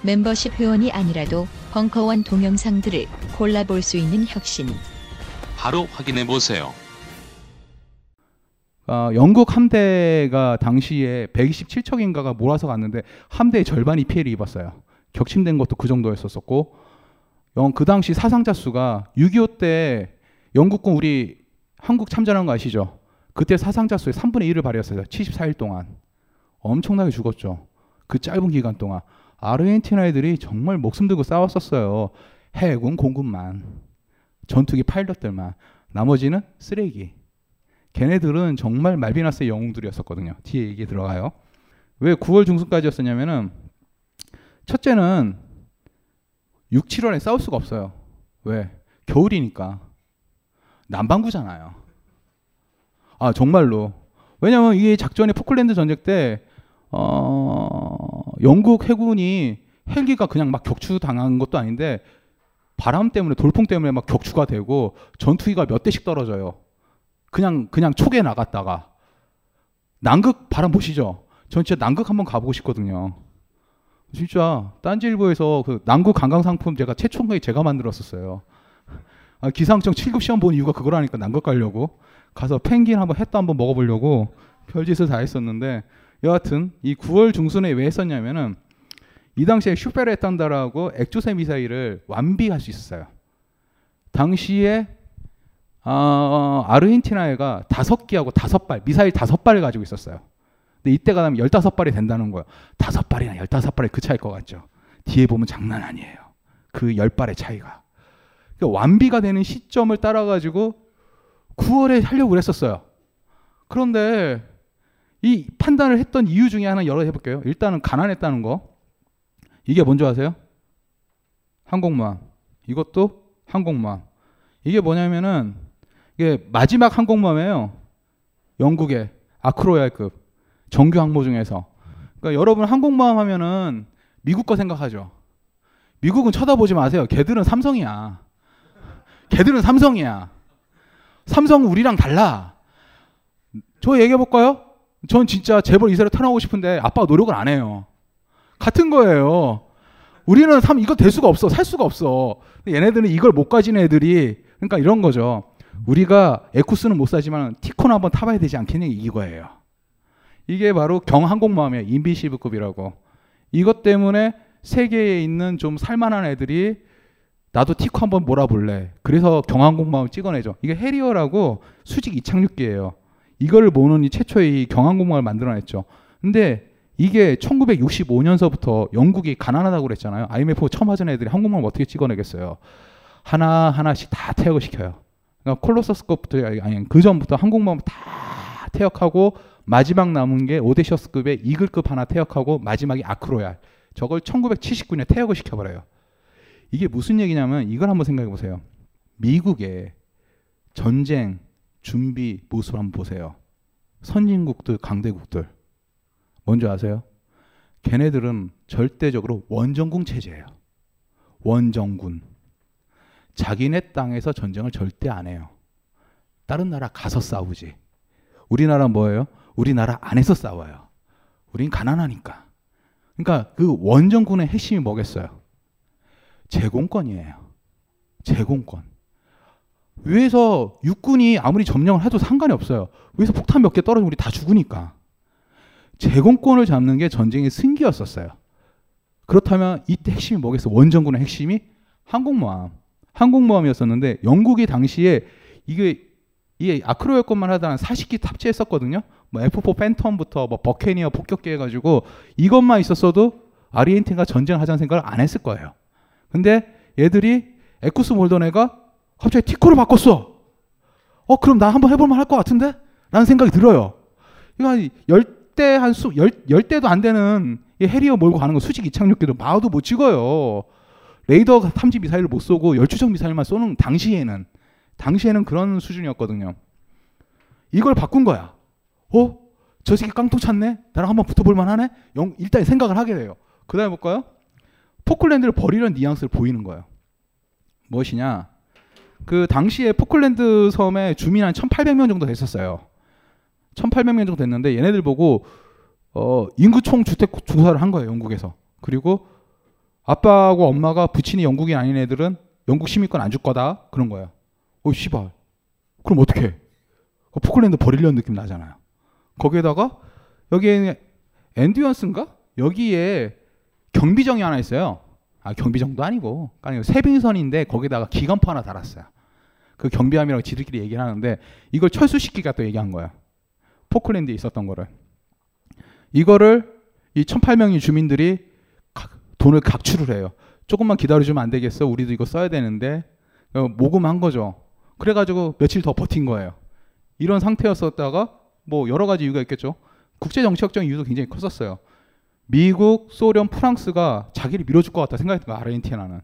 S4: 멤버십 회원이 아니라도 벙커원 동영상들을 골라볼 수 있는 혁신.
S5: 바로 확인해 보세요.
S6: 어, 영국 함대가 당시에 127척인가가 몰아서 갔는데 함대의 절반이 피해를 입었어요. 격침된 것도 그 정도였었고 영, 그 당시 사상자 수가 6.25 때 영국군 우리 한국 참전한 거 아시죠? 그때 사상자 수의 3분의 1을 발휘했어요. 74일 동안. 엄청나게 죽었죠. 그 짧은 기간 동안. 아르헨티나 애들이 정말 목숨 들고 싸웠었어요. 해군, 공군만. 전투기 파일럿들만. 나머지는 쓰레기. 걔네들은 정말 말비나스의 영웅들이었었거든요. 뒤에 얘기 들어가요. 왜 9월 중순까지였었냐면은 첫째는 6, 7월에 싸울 수가 없어요. 왜? 겨울이니까. 남반구잖아요. 아, 정말로. 왜냐면 이게 작전이 포클랜드 전쟁 때, 어, 영국 해군이 헬기가 그냥 막 격추당한 것도 아닌데, 바람 때문에, 돌풍 때문에 막 격추가 되고, 전투기가 몇 대씩 떨어져요. 그냥, 그냥 촉에 나갔다가. 남극 바람 보시죠? 전 진짜 남극 한번 가보고 싶거든요. 진짜 딴지일보에서 그 남극 관광 상품 제가 최초에 제가 만들었었어요. 아, 기상청 7급 시험 본 이유가 그거라니까 남극 가려고 가서 펭귄 한번 햇도 한번 먹어보려고 별짓을 다 했었는데 여하튼 이 9월 중순에 왜 했었냐면은 이 당시에 슈페르탄다라고 액조세 미사일을 완비할 수 있었어요. 당시에 어, 아르헨티나가 다섯 기하고 다섯 발 미사일 다섯 발을 가지고 있었어요. 근데 이때가 되면 열다섯 발이 된다는 거예요. 다섯 발이나 열다섯 발이 그 차일 것 같죠. 뒤에 보면 장난 아니에요. 그 열 발의 차이가. 그러니까 완비가 되는 시점을 따라 가지고 9월에 하려고 했었어요. 그런데 이 판단을 했던 이유 중에 하나 여러 해볼게요. 일단은 가난했다는 거. 이게 뭔지 아세요? 항공모함. 이것도 항공모함. 이게 뭐냐면은 이게 마지막 항공모함이에요. 영국의 아크로얄급 정규 항모 중에서. 그러니까 여러분 항공모함 하면은 미국 거 생각하죠. 미국은 쳐다보지 마세요. 걔들은 삼성이야. 걔들은 삼성이야. 삼성 우리랑 달라. 저 얘기해 볼까요? 전 진짜 재벌 이사를 타나오고 싶은데 아빠가 노력을 안 해요. 같은 거예요. 우리는 삼 이거 될 수가 없어. 살 수가 없어. 얘네들은 이걸 못 가진 애들이 그러니까 이런 거죠. 우리가 에쿠스는 못 사지만 티콘 한번 타봐야 되지 않겠냐 이거예요. 이게 바로 경항공모함이에요. 인비시브급이라고. 이것 때문에 세계에 있는 좀 살만한 애들이 나도 티코 한번 몰아볼래. 그래서 경항공모함을 찍어내죠. 이게 해리어라고 수직 이착륙기예요. 이거를 모는 이 최초의 경항공모함을 만들어냈죠. 근데 이게 1965년서부터 영국이 가난하다고 그랬잖아요. IMF 처음 하던 애들이 항공모함 어떻게 찍어내겠어요. 하나 하나씩 다 퇴역을 시켜요. 그러니까 콜로서스급부터 아니 그 전부터 항공모함 다 퇴역하고 마지막 남은 게 오데셔스급의 이글급 하나 퇴역하고 마지막이 아크로얄. 저걸 1979년에 퇴역을 시켜버려요. 이게 무슨 얘기냐면 이걸 한번 생각해 보세요. 미국의 전쟁 준비 모습을 한번 보세요. 선진국들, 강대국들. 뭔지 아세요? 걔네들은 절대적으로 원정군 체제예요. 원정군. 자기네 땅에서 전쟁을 절대 안 해요. 다른 나라 가서 싸우지. 우리나라 뭐예요? 우리나라 안에서 싸워요. 우린 가난하니까. 그러니까 그 원정군의 핵심이 뭐겠어요? 제공권이에요. 제공권. 위에서 육군이 아무리 점령을 해도 상관이 없어요. 위에서 폭탄 몇 개 떨어지면 우리 다 죽으니까. 제공권을 잡는 게 전쟁의 승기였었어요. 그렇다면 이때 핵심이 뭐겠어? 원정군의 핵심이 항공모함. 항공모함이었었는데 영국이 당시에 이게 이게 아크로의 것만 하다는 40기 탑재했었거든요. 뭐 F4 팬텀부터 뭐 버케니어 폭격기 해가지고 이것만 있었어도 아르헨티나가 전쟁하자는 생각을 안 했을 거예요. 근데 얘들이 에쿠스 몰더네가 갑자기 티코를 바꿨어. 어 그럼 나 한번 해볼만 할 것 같은데? 라는 생각이 들어요. 이거 열대 한 수, 열, 열대도 안 되는 이 해리어 몰고 가는 거 수직 이착륙기도 마우도 못 찍어요. 레이더 탐지 미사일을 못 쏘고 열추적 미사일만 쏘는 당시에는 당시에는 그런 수준이었거든요. 이걸 바꾼 거야. 어? 저 새끼 깡통 찼네? 나랑 한번 붙어볼 만 하네? 영, 일단 생각을 하게 돼요. 그 다음에 볼까요? 포클랜드를 버리려는 뉘앙스를 보이는 거예요. 무엇이냐? 그 당시에 포클랜드 섬에 주민 한 1,800명 정도 됐었어요. 1,800명 정도 됐는데 얘네들 보고 어, 인구 총 주택 조사를 한 거예요, 영국에서. 그리고 아빠하고 엄마가 부친이 영국인 아닌 애들은 영국 시민권 안 줄 거다. 그런 거예요. 어, 씨발. 그럼 어떻게? 포클랜드 버리려는 느낌 나잖아요. 거기에다가 여기에 엔듀언스인가? 여기에 경비정이 하나 있어요. 아, 경비정도 아니고. 아니, 세빙선인데 거기다가 기관포 하나 달았어요. 그 경비함이라고 지들끼리 얘기를 하는데 이걸 철수시키가 또 얘기한 거야. 포클랜드에 있었던 거를. 이거를 이 1,800명의 주민들이 돈을 각출을 해요. 조금만 기다려주면 안 되겠어? 우리도 이거 써야 되는데. 어, 모금한 거죠. 그래가지고 며칠 더 버틴 거예요. 이런 상태였었다가 뭐 여러 가지 이유가 있겠죠. 국제 정치학적 이유도 굉장히 컸었어요. 미국, 소련, 프랑스가 자기를 밀어줄 것 같다 생각했던 거야 아르헨티나는.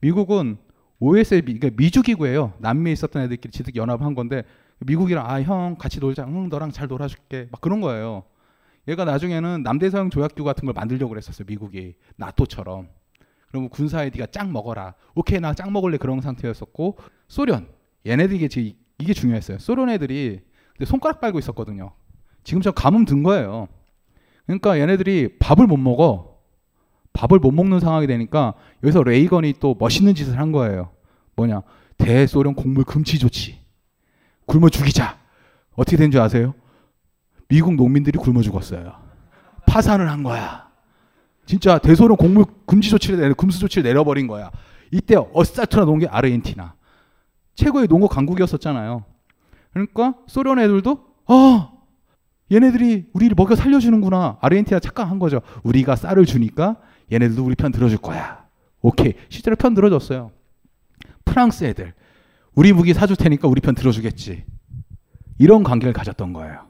S6: 미국은 OSL 그러니까 미주 기구예요. 남미에 있었던 애들끼리 지들 연합한 건데 미국이랑 아 형 같이 놀자. 응 너랑 잘 놀아줄게. 막 그런 거예요. 얘가 나중에는 남대서양 조약기구 같은 걸 만들려고 그랬었어요. 미국이 나토처럼. 그러면 군사에 네가 짱 먹어라. 오케이 나 짱 먹을래 그런 상태였었고 소련 얘네들이 이게, 이게 중요했어요. 소련 애들이 손가락 빨고 있었거든요. 지금처럼 가뭄 든 거예요. 그러니까 얘네들이 밥을 못 먹어. 밥을 못 먹는 상황이 되니까 여기서 레이건이 또 멋있는 짓을 한 거예요. 뭐냐? 대소련 곡물 금치 조치. 굶어 죽이자. 어떻게 된 줄 아세요? 미국 농민들이 굶어 죽었어요. 파산을 한 거야. 진짜 대소련 곡물 금지 조치를 내려 금수 조치를 내려버린 거야. 이때 어스타트나 놓은 게 아르헨티나. 최고의 농업 강국이었었잖아요. 그러니까 소련 애들도 아 얘네들이 우리를 먹여 살려주는구나. 아르헨티나 착각한 거죠. 우리가 쌀을 주니까 얘네들도 우리 편 들어줄 거야. 오케이. 실제로 편 들어줬어요. 프랑스 애들. 우리 무기 사줄 테니까 우리 편 들어주겠지. 이런 관계를 가졌던 거예요.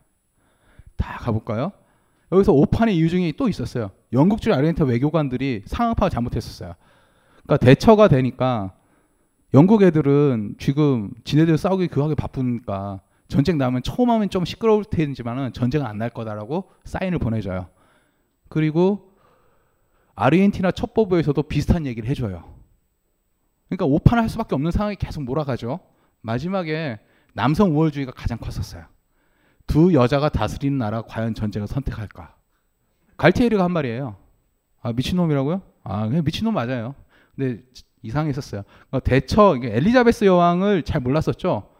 S6: 다 가볼까요? 여기서 오판의 이유 중에 또 있었어요. 영국주 아르헨티나 외교관들이 상황 파악 잘못했었어요. 그러니까 대처가 되니까 영국 애들은 지금 지네들 싸우기 그하게 바쁘니까 전쟁 나면 처음 하면 좀 시끄러울 테지만은 전쟁은 안날 거다라고 사인을 보내줘요. 그리고 아르헨티나 첩보부에서도 비슷한 얘기를 해줘요. 그러니까 오판을 할 수밖에 없는 상황이 계속 몰아가죠. 마지막에 남성 우월주의가 가장 컸었어요. 두 여자가 다스리는 나라 과연 전쟁을 선택할까? 갈티에르가 한 말이에요. 아 미친놈이라고요? 아 그냥 미친놈 맞아요. 근데 이상했었어요. 그러니까 대처 엘리자베스 여왕을 잘 몰랐었죠.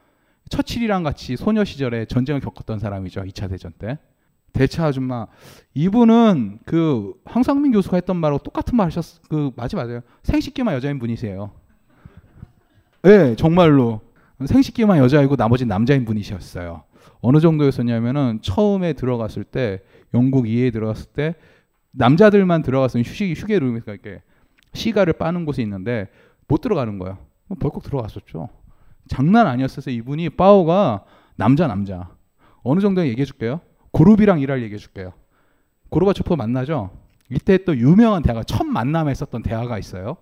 S6: 처칠이랑 같이 소녀 시절에 전쟁을 겪었던 사람이죠. 2차 대전 때. 대처 아줌마 이분은 그 황상민 교수가 했던 말하고 똑같은 말 하셨 그 맞지 맞아요. 생식기만 여자인 분이세요. 예, 정말로 생식기만 여자이고 나머지 남자인 분이셨어요. 어느 정도였었냐면은 처음에 들어갔을 때 영국 이에 들어갔을 때 남자들만 들어갔으면 휴식 휴게 룸에서 이렇게 시가를 빠는 곳이 있는데 못 들어가는 거야. 뭐 벌컥 들어갔었죠. 장난 아니었어서 이분이 파오가 남자 남자 어느 정도 얘기해 줄게요. 고르비랑 일할 얘기해 줄게요. 고르바초프 만나죠. 이때 또 유명한 대화가 첫 만남에 했었던 대화가 있어요.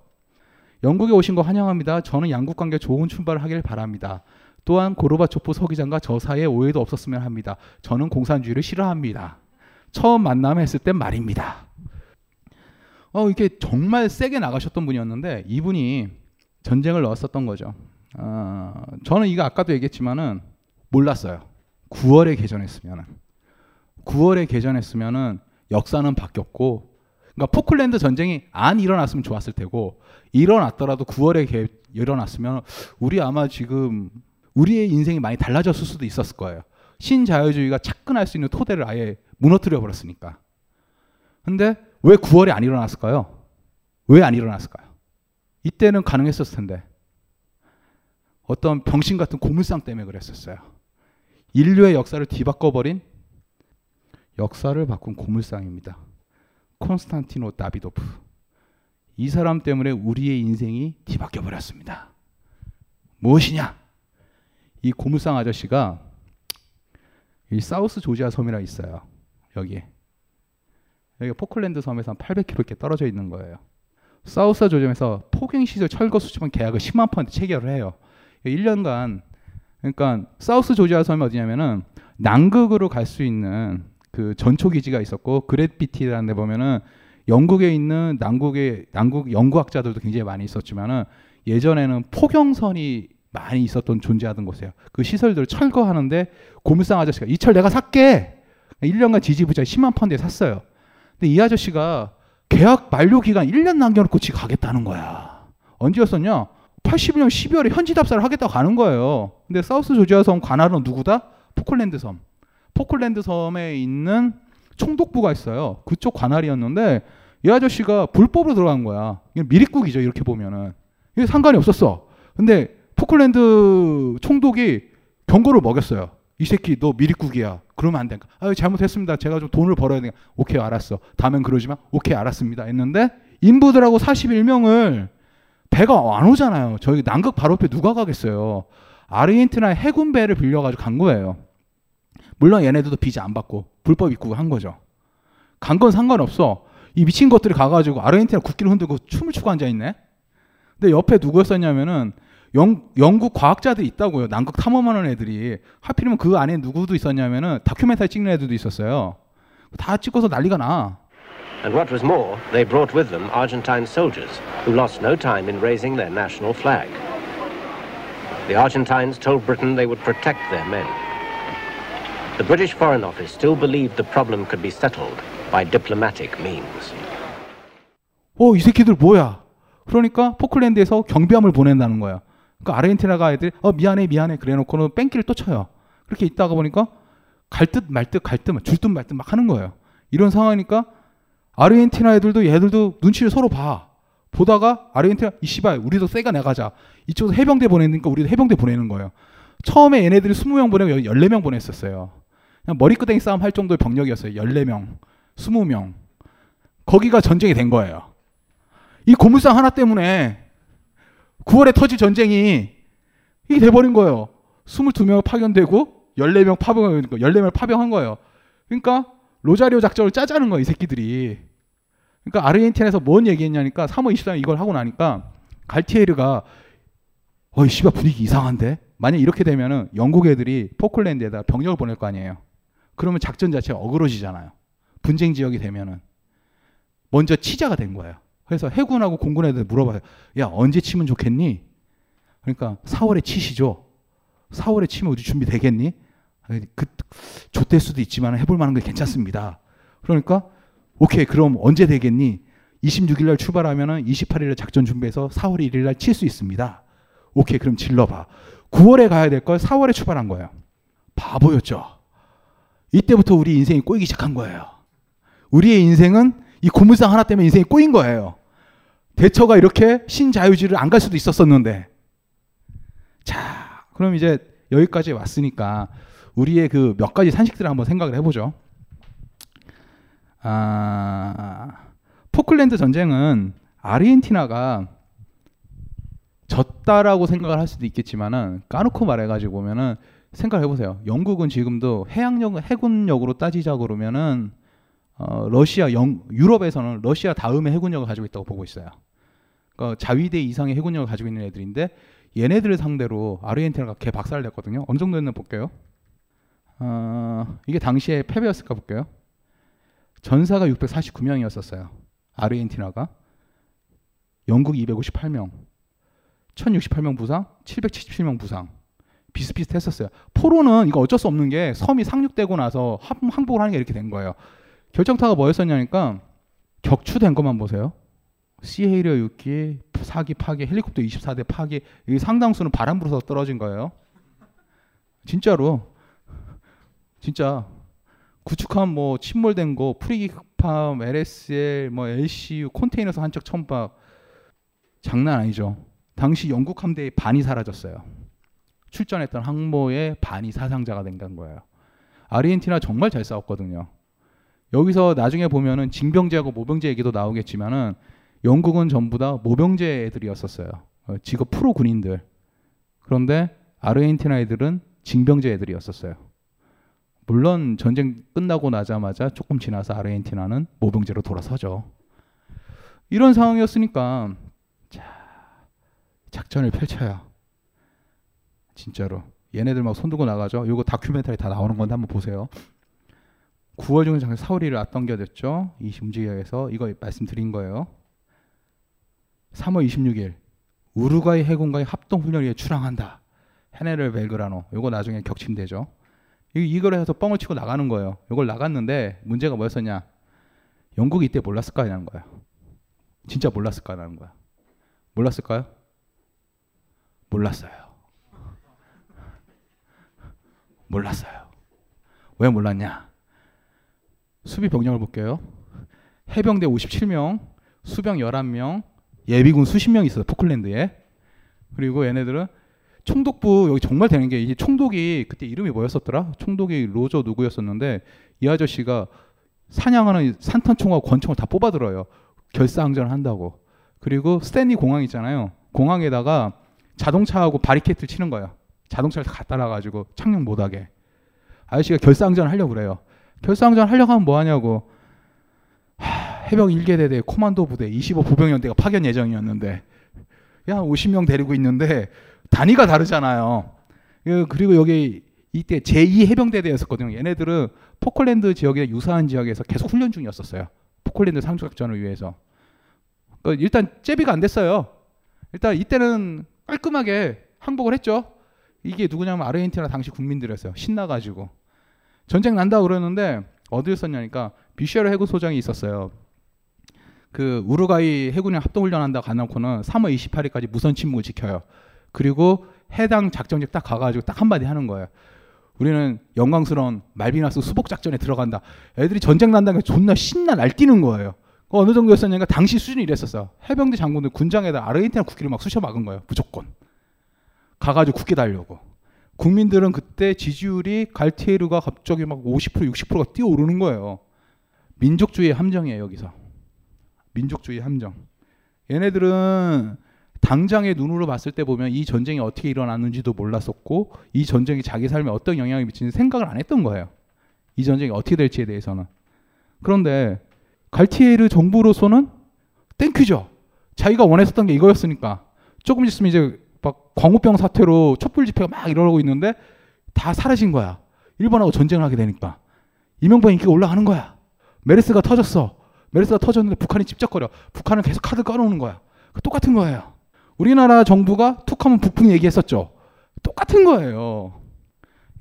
S6: 영국에 오신 거 환영합니다. 저는 양국 관계 좋은 출발을 하길 바랍니다. 또한 고르바초프 서기장과 저 사이에 오해도 없었으면 합니다. 저는 공산주의를 싫어합니다. 처음 만남에 했을 땐 말입니다. 어, 이게 정말 세게 나가셨던 분이었는데 이분이 전쟁을 넣었었던 거죠. 어, 저는 이거 아까도 얘기했지만은 몰랐어요. 9월에 개전했으면은 9월에 개전했으면은 역사는 바뀌었고 그러니까 포클랜드 전쟁이 안 일어났으면 좋았을 테고 일어났더라도 9월에 개, 일어났으면 우리 아마 지금 우리의 인생이 많이 달라졌을 수도 있었을 거예요. 신자유주의가 착근할 수 있는 토대를 아예 무너뜨려 버렸으니까. 근데 왜 9월에 안 일어났을까요? 왜 안 일어났을까요? 이때는 가능했었을 텐데. 어떤 병신 같은 고물상 때문에 그랬었어요. 인류의 역사를 뒤바꿔버린 역사를 바꾼 고물상입니다. 콘스탄티노 다비도프. 이 사람 때문에 우리의 인생이 뒤바뀌어 버렸습니다. 무엇이냐? 이 고물상 아저씨가 이 사우스 조지아 섬이라 있어요. 여기에. 여기 포클랜드 섬에서 한 800km 이렇게 떨어져 있는 거예요. 사우스 조점에서 포갱 시절 철거 수집한 계약을 10만 펀드 체결을 해요. 1년간 그러니까 사우스 조지아 섬이 어디냐면은 남극으로 갈 수 있는 그 전초 기지가 있었고 그레피티라는 데 보면은 영국에 있는 남국의 남국 연구학자들도 굉장히 많이 있었지만은 예전에는 포경선이 많이 있었던 존재하던 곳이에요. 그 시설들을 철거하는데 고물상 아저씨가 이 철 내가 살게. 1년간 지지부자 10만 펀드에 샀어요. 근데 이 아저씨가 계약 만료 기간 1년 남겨놓고 지 가겠다는 거야. 언제였었냐? 81년 12월에 현지 답사를 하겠다고 가는 거예요. 근데 사우스 조지아 섬 관할은 누구다? 포클랜드 섬. 포클랜드 섬에 있는 총독부가 있어요. 그쪽 관할이었는데 이 아저씨가 불법으로 들어간 거야. 이게 미립국이죠. 이렇게 보면은. 이게 상관이 없었어. 근데 포클랜드 총독이 경고를 먹였어요. 이 새끼 너 미립국이야. 그러면 안 된다. 아 잘못했습니다. 제가 좀 돈을 벌어야 되니까. 오케이 알았어. 다음엔 그러지 마. 오케이 알았습니다. 했는데 인부들하고 41명을 배가 안 오잖아요. 저희 남극 바로 옆에 누가 가겠어요. 아르헨티나 해군 배를 빌려가지고 간 거예요. 물론 얘네들도 비자 안 받고 불법 입국을 한 거죠. 간 건 상관없어. 이 미친 것들이 가가지고 아르헨티나 국기를 흔들고 춤을 추고 앉아 있네. 근데 옆에 누구였었냐면은 영, 영국 과학자들이 있다고요. 남극 탐험하는 애들이. 하필이면 그 안에 누구도 있었냐면은 다큐멘터리 찍는 애들도 있었어요. 다 찍어서 난리가 나.
S8: And what was more, they brought with them Argentine soldiers who lost no time in raising their national flag. The Argentines told Britain they would protect their men. The British Foreign Office still believed the problem could be settled by diplomatic means.
S6: 어, 이 새끼들 뭐야? 그러니까 포클랜드에서 경비함을 보낸다는 거야. 그러니까 아르헨티나가 애들이 어 미안해 미안해 그래놓고는 뺑기를 또 쳐요. 그렇게 있다가 보니까 갈 듯 말 듯 갈 듯 줄 듯 말 듯 막 하는 거예요. 이런 상황이니까 아르헨티나 애들도 얘들도 눈치를 서로 봐. 보다가 아르헨티나 이 씨발 우리도 쎄가 나가자. 이쪽에서 해병대 보내니까 우리도 해병대 보내는 거예요. 처음에 얘네들이 20명 보내고 14명 보냈었어요. 그냥 머리끄댕이 싸움 할 정도의 병력이었어요. 14명, 20명. 거기가 전쟁이 된 거예요. 이 고물상 하나 때문에 9월에 터질 전쟁이 이게 돼버린 거예요. 22명 파견되고 14명 파병, 14명 파병한 거예요. 그러니까 로자리오 작전을 짜자는 거예요, 이 새끼들이. 그러니까 아르헨티나에서 뭔 얘기했냐니까 3월 23일 이걸 하고 나니까 갈티에르가 어이 씨발 분위기 이상한데? 만약 이렇게 되면은 영국 애들이 포클랜드에다 병력을 보낼 거 아니에요. 그러면 작전 자체가 어그러지잖아요. 분쟁 지역이 되면은 먼저 치자가 된 거예요. 그래서 해군하고 공군 애들 물어봐요. 야 언제 치면 좋겠니? 그러니까 4월에 치시죠. 4월에 치면 우리 준비 되겠니? 그 좋될 수도 있지만 해볼 만한 게 괜찮습니다. 그러니까 오케이 그럼 언제 되겠니? 26일 날 출발하면은 28일에 작전 준비해서 4월 1일 날 칠 수 있습니다. 오케이 그럼 질러봐. 9월에 가야 될 걸 4월에 출발한 거예요. 바보였죠. 이때부터 우리 인생이 꼬이기 시작한 거예요. 우리의 인생은 이 고물상 하나 때문에 인생이 꼬인 거예요. 대처가 이렇게 신자유주의를 안 갈 수도 있었었는데 자, 그럼 이제 여기까지 왔으니까 우리의 그 몇 가지 산식들을 한번 생각을 해보죠. 아, 포클랜드 전쟁은 아르헨티나가 졌다라고 생각을 할 수도 있겠지만은 까놓고 말해가지고 보면은 생각을 해보세요. 영국은 지금도 해양력 해군력으로 따지자 그러면은 어, 러시아 영, 유럽에서는 러시아 다음에 해군력을 가지고 있다고 보고 있어요. 그러니까 자위대 이상의 해군력을 가지고 있는 애들인데 얘네들을 상대로 아르헨티나가 개 박살을 냈거든요. 어느 정도였나 볼게요. 어, 이게 당시에 패배였을까 볼게요. 전사가 649명이었었어요. 아르헨티나가 영국 258명, 1068명 부상, 777명 부상. 비슷비슷했었어요. 포로는 이거 어쩔 수 없는 게 섬이 상륙되고 나서 항복을 하는 게 이렇게 된 거예요. 결정타가 뭐였었냐니까 격추된 것만 보세요. 시헤이리어 6기, 4기 파기, 헬리콥터 24대 파기, 이 상당수는 바람 불어서 떨어진 거예요. 진짜로. 진짜 구축함 뭐 침몰된 거, 프리기팜, LSL, 뭐 LCU, 컨테이너서 한척 천박 장난 아니죠. 당시 영국 함대의 반이 사라졌어요. 출전했던 항모의 반이 사상자가 된 거예요. 아르헨티나 정말 잘 싸웠거든요. 여기서 나중에 보면은 징병제하고 모병제 얘기도 나오겠지만은 영국은 전부 다 모병제 애들이었었어요. 어, 직업 프로 군인들. 그런데 아르헨티나 애들은 징병제 애들이었었어요. 물론 전쟁 끝나고 나자마자 조금 지나서 아르헨티나는 모병제로 돌아서죠. 이런 상황이었으니까 자, 작전을 펼쳐요. 진짜로. 얘네들 막 손들고 나가죠. 이거 다큐멘터리 다 나오는 건데 한번 보세요. 9월 중에 작년 4월 1일 앞당겨졌죠. 이 움직여서 이거 말씀드린 거예요. 3월 26일 우루과이 해군과의 합동 훈련에 출항한다. 헤네를 벨그라노. 이거 나중에 격침되죠. 이걸 해서 뻥을 치고 나가는 거예요. 이걸 나갔는데 문제가 뭐였었냐? 영국이 이때 몰랐을까라는 거야. 진짜 몰랐을까라는 거야. 몰랐을까요? 몰랐어요. 몰랐어요. 왜 몰랐냐? 수비 병력을 볼게요. 해병대 57명, 수병 11명, 예비군 수십 명 있어요. 포클랜드에. 그리고 얘네들은 총독부 여기 정말 되는 게 이게 총독이 그때 이름이 뭐였었더라? 총독이 로저 누구였었는데 이 아저씨가 사냥하는 산탄총하고 권총을 다 뽑아들어요. 결사항전을 한다고. 그리고 스탠리 공항 있잖아요. 공항에다가 자동차하고 바리케이트를 치는 거예요. 자동차를 다 갖다 놔가지고 착륙 못하게. 아저씨가 결사항전을 하려고 그래요. 결사항전 하려고 하면 뭐 하냐고. 하, 해병 1계대대 코만도 부대 25 보병연대가 파견 예정이었는데 야 50명 데리고 있는데 단위가 다르잖아요. 그, 그리고 여기 이때 제2 해병대대였었거든요. 얘네들은 포클랜드 지역에 유사한 지역에서 계속 훈련 중이었었어요. 포클랜드 상륙작전을 위해서. 그러니까 일단 제비가 안 됐어요. 일단 이때는 깔끔하게 항복을 했죠. 이게 누구냐면 아르헨티나 당시 국민들이었어요. 신나가지고. 전쟁 난다 그러는데 어디에 썼냐니까 비쉐르 해군 소장이 있었어요. 그 우루과이 해군이 합동 훈련한다 가놓고는 3월 28일까지 무선 침묵을 지켜요. 그리고 해당 작전직 딱 가가지고 딱 한마디 하는 거예요. 우리는 영광스러운 말비나스 수복 작전에 들어간다. 애들이 전쟁 난다는 게 존나 신나 날뛰는 거예요. 어느 정도였었냐니까 당시 수준이 이랬었어. 해병대 장군들 군장에다 아르헨티나 국기를 막 쑤셔 막은 거예요. 무조건. 가가지고 국기 달려고. 국민들은 그때 지지율이 갈티에르가 갑자기 막 50% 60%가 뛰어오르는 거예요. 민족주의 함정이에요 여기서. 민족주의 함정. 얘네들은 당장의 눈으로 봤을 때 보면 이 전쟁이 어떻게 일어났는지도 몰랐었고 이 전쟁이 자기 삶에 어떤 영향을 미치는지 생각을 안 했던 거예요. 이 전쟁이 어떻게 될지에 대해서는. 그런데 갈티에르 정부로서는 Thank you죠. 자기가 원했었던 게 이거였으니까. 조금 있으면 이제 막 광우병 사태로 촛불 집회가 막 일어나고 있는데 다 사라진 거야. 일본하고 전쟁을 하게 되니까. 이명박 인기가 올라가는 거야. 메르스가 터졌어. 메르스가 터졌는데 북한이 찝쩍거려. 북한은 계속 카드 꺼놓는 거야. 똑같은 거예요. 우리나라 정부가 툭하면 북풍 얘기했었죠. 똑같은 거예요.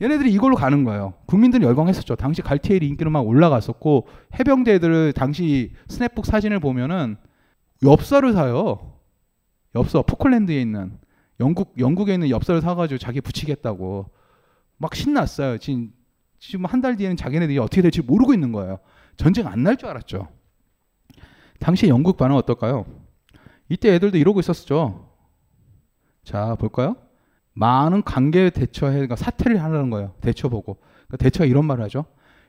S6: 얘네들이 이걸로 가는 거예요. 국민들이 열광했었죠. 당시 갈티에리 인기는 막 올라갔었고 해병대들 당시 스냅북 사진을 보면은 엽서를 사요. 엽서 포클랜드에 있는 영국 영국에 있는 엽서를 사가지고 자기 붙이겠다고 막 신났어요. 지금 지금 한 달 뒤에는 자기네들이 어떻게 될지 모르고 있는 거예요. 전쟁 안 날 줄 알았죠. 당시 영국 반응 어떨까요? 이때 애들도 이러고 있었죠. 자 볼까요? 많은 관계 대처해 그러니까 사퇴를 하는 거예요. 대처 보고. 그러니까 대처가 이런 말을 하죠.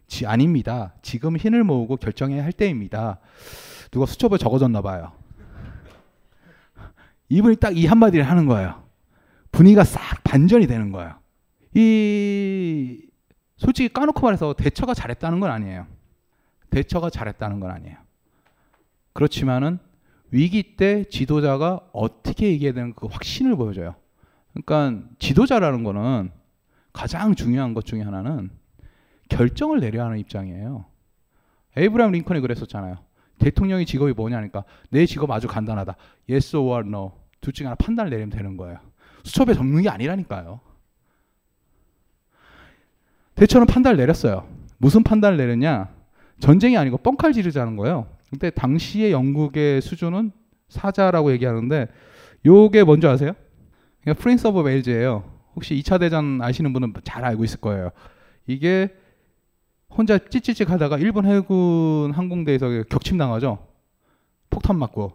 S6: 지 아닙니다. 지금 힘을 모으고 결정해야 할 때입니다. 누가 수첩에 적어줬나 봐요. 이분이 딱 이 한마디를 하는 거예요. 분위기가 싹 반전이 되는 거예요. 이 솔직히 까놓고 말해서 대처가 잘했다는 건 아니에요. 대처가 잘했다는 건 아니에요. 그렇지만은 위기 때 지도자가 어떻게 얘기해야 되는 그 확신을 보여줘요. 그러니까 지도자라는 거는 가장 중요한 것 중에 하나는 결정을 내려야 하는 입장이에요. 에이브라임 링컨이 그랬었잖아요. 대통령의 직업이 뭐냐니까 내 직업 아주 간단하다. Yes or no. 둘 중에 하나 판단을 내리면 되는 거예요. 수첩에 적는 게 아니라니까요. 대처는 판단을 내렸어요. 무슨 판단을 내렸냐? 전쟁이 아니고 뻥칼 지르자는 거예요. 근데 당시의 영국의 수준은 사자라고 얘기하는데 요게 뭔지 아세요? 그냥 프린스 오브 웨일즈예요. 혹시 2차 대전 아시는 분은 잘 알고 있을 거예요. 이게 혼자 찌찌찌 하다가 일본 해군 항공대에서 격침 당하죠. 폭탄 맞고.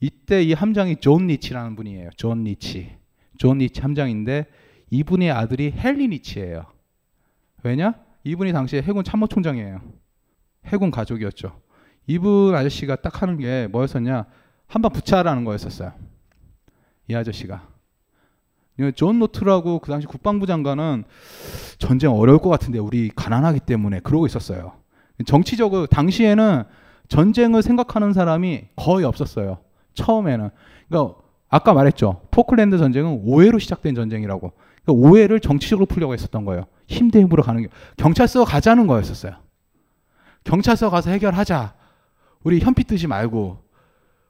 S6: 이때 이 함장이 존 리치라는 분이에요. 존 리치. 존 리치 함장인데 이분의 아들이 헨리 리치예요. 왜냐? 이분이 당시에 해군 참모총장이에요. 해군 가족이었죠. 이분 아저씨가 딱 하는 게 뭐였었냐? 한번 붙자라는 거였었어요. 이 아저씨가. 존 노트라고 그 당시 국방부 장관은 전쟁 어려울 것 같은데 우리 가난하기 때문에 그러고 있었어요. 정치적으로 당시에는 전쟁을 생각하는 사람이 거의 없었어요. 처음에는. 그러니까 아까 말했죠. 포클랜드 전쟁은 오해로 시작된 전쟁이라고. 그러니까 오해를 정치적으로 풀려고 했었던 거예요. 힘 대 힘으로 가는 게 경찰서 가자는 거였었어요. 경찰서 가서 해결하자. 우리 현피 뜨지 말고.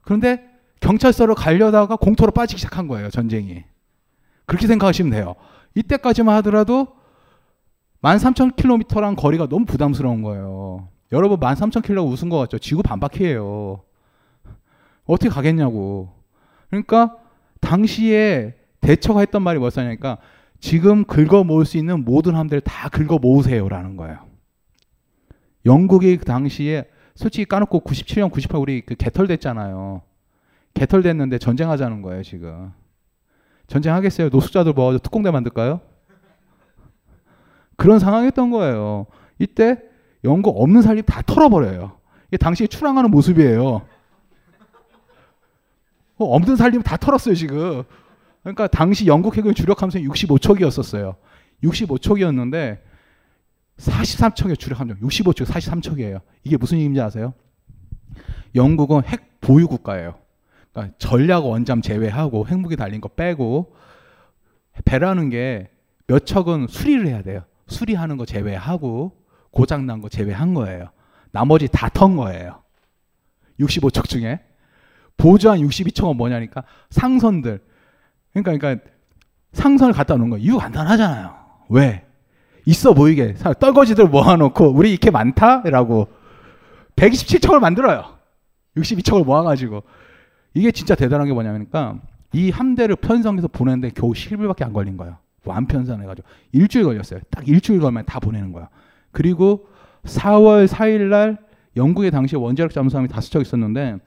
S6: 그런데 경찰서로 가려다가 공터로 빠지기 시작한 거예요. 전쟁이. 그렇게 생각하시면 돼요. 이때까지만 하더라도 13,000km란 거리가 너무 부담스러운 거예요. 여러분 13,000km가 웃은 것 같죠? 지구 반바퀴예요. 어떻게 가겠냐고. 그러니까 당시에 대처가 했던 말이 뭐였냐니까 지금 긁어 모을 수 있는 모든 함대를 다 긁어 모으세요라는 거예요. 영국이 그 당시에 솔직히 까놓고 97년, 98 우리 그 개털됐잖아요. 개털됐는데 전쟁하자는 거예요 지금. 전쟁하겠어요? 노숙자들 모아서 특공대 만들까요? 그런 상황이었던 거예요. 이때 영국 없는 살림 다 털어버려요. 이게 당시에 출항하는 모습이에요. 어, 없는 살림 다 털었어요 지금. 그러니까 당시 영국 해군 주력 함선이 65척이었었어요. 65척이었는데 43척의 주력 함정, 65척 43척이에요. 이게 무슨 얘기인지 아세요? 영국은 핵 보유 국가예요. 그러니까 전략 원잠 제외하고 핵무기 달린 거 빼고 배라는 게 몇 척은 수리를 해야 돼요. 수리하는 거 제외하고 고장 난 거 제외한 거예요. 나머지 다 턴 거예요. 65척 중에 보조한 62척은 뭐냐니까 상선들. 그러니까 그러니까 상선을 갖다 놓은 거 이유 간단하잖아요. 왜? 있어 보이게 떨거지들 모아놓고 우리 이렇게 많다라고 127척을 만들어요. 62척을 모아가지고 이게 진짜 대단한 게 뭐냐니까 이 함대를 편성해서 보내는데 겨우 10일밖에 안 걸린 거예요. 완편성해가지고 일주일 걸렸어요. 딱 일주일 걸면 다 보내는 거야. 그리고 4월 4일 날 영국의 당시 원자력 잠수함이 다섯 척 있었는데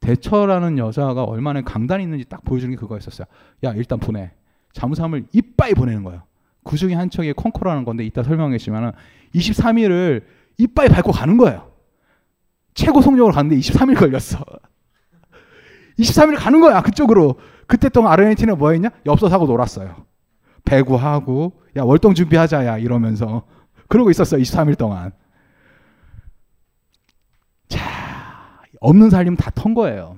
S6: 대처라는 여자가 얼마나 강단이 있는지 딱 보여주는 게 그거였었어요. 야 일단 보내. 잠수함을 이빠이 보내는 거예요. 그 중에 한 척이 콩코라는 건데 이따 설명하겠지만 23일을 이빠이 밟고 가는 거예요. 최고 속력으로 갔는데 23일 걸렸어. 23일 가는 거야 그쪽으로. 그때 동안 아르헨티나 뭐 했냐? 엽서 사고 놀았어요. 배구하고 야 월동 준비하자 야 이러면서 그러고 있었어요 23일 동안. 자 없는 살림 다 턴 거예요.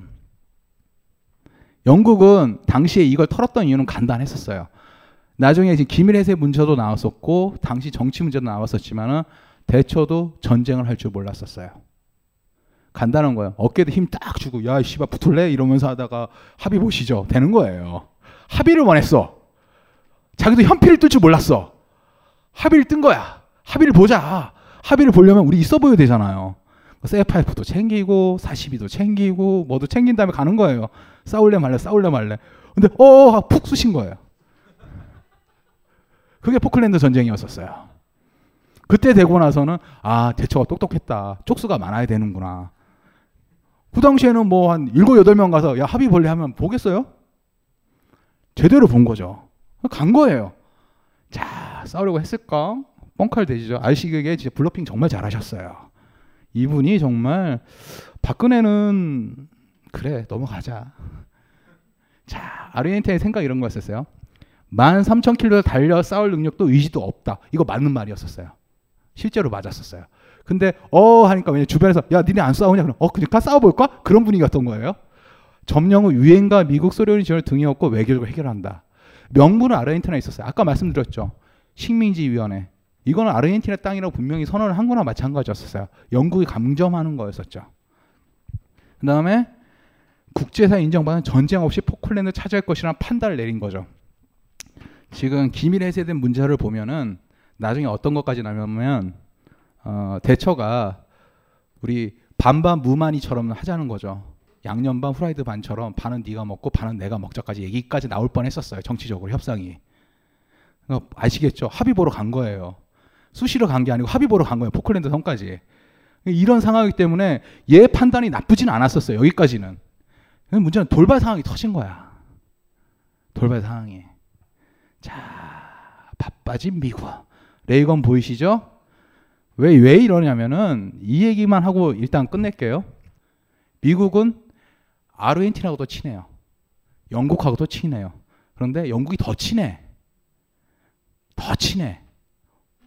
S6: 영국은 당시에 이걸 털었던 이유는 간단했었어요. 나중에 이제 기밀 해세 문제도 나왔었고 당시 정치 문제도 나왔었지만은 대처도 전쟁을 할 줄 몰랐었어요. 간단한 거예요. 어깨도 힘 딱 주고 야 씨발 붙을래 이러면서 하다가 합의 보시죠. 되는 거예요. 합의를 원했어. 자기도 현피를 뜰 줄 몰랐어. 합의를 뜬 거야. 합의를 보자. 합의를 보려면 우리 있어 보여야 되잖아요. 세파이프도 챙기고 42도 챙기고 뭐도 챙긴 다음에 가는 거예요. 싸울래 말래 싸울래 말래. 근데 어푹 쑤신 거예요. 그게 포클랜드 전쟁이었었어요. 그때 되고 나서는 아 대처가 똑똑했다. 쪽수가 많아야 되는구나. 그 당시에는 뭐 한 일곱 여덟 명 가서 야 합의 볼래 하면 보겠어요? 제대로 본 거죠. 간 거예요. 자, 싸우려고 했을까? 뻥칼 되죠. 알시그게 진짜 블러핑 정말 잘하셨어요. 이분이 정말 박근혜는 그래 넘어가자. 자, 아르헨티나의 생각 이런 거였었어요. 13,000킬로 달려 싸울 능력도 의지도 없다. 이거 맞는 말이었었어요. 실제로 맞았었어요. 근데 어 하니까 왜냐 주변에서 야 니네 안 싸우냐 그럼 어 그러니까 싸워볼까 그런 분위기였던 거예요. 점령 후 유엔과 미국 소련이 등에 업고 외교적으로 해결한다. 명분은 아르헨티나에 있었어요. 아까 말씀드렸죠. 식민지 위원회. 이거는 아르헨티나 땅이라고 분명히 선언을 한 거나 마찬가지였었어요. 영국이 감점하는 거였었죠. 그 다음에 국제사 인정받은 전쟁 없이 포클랜드 차지할 것이라는 판단을 내린 거죠. 지금 기밀 해제된 문제를 보면은 나중에 어떤 것까지 나면 어, 대처가 우리 반반 무만이처럼 하자는 거죠. 양념 반 후라이드 반처럼 반은 네가 먹고 반은 내가 먹자까지 얘기까지 나올 뻔했었어요. 정치적으로 협상이. 아시겠죠? 합의 보러 간 거예요. 수시로 간 게 아니고 합의 보러 간 거예요. 포클랜드 섬까지. 이런 상황이기 때문에 얘 판단이 나쁘진 않았었어요. 여기까지는. 문제는 돌발 상황이 터진 거야. 돌발 상황이. 자, 바빠진 미국. 레이건 보이시죠? 왜, 왜 이러냐면은 이 얘기만 하고 일단 끝낼게요. 미국은 아르헨티나하고도 친해요. 영국하고도 친해요. 그런데 영국이 더 친해. 더 친해.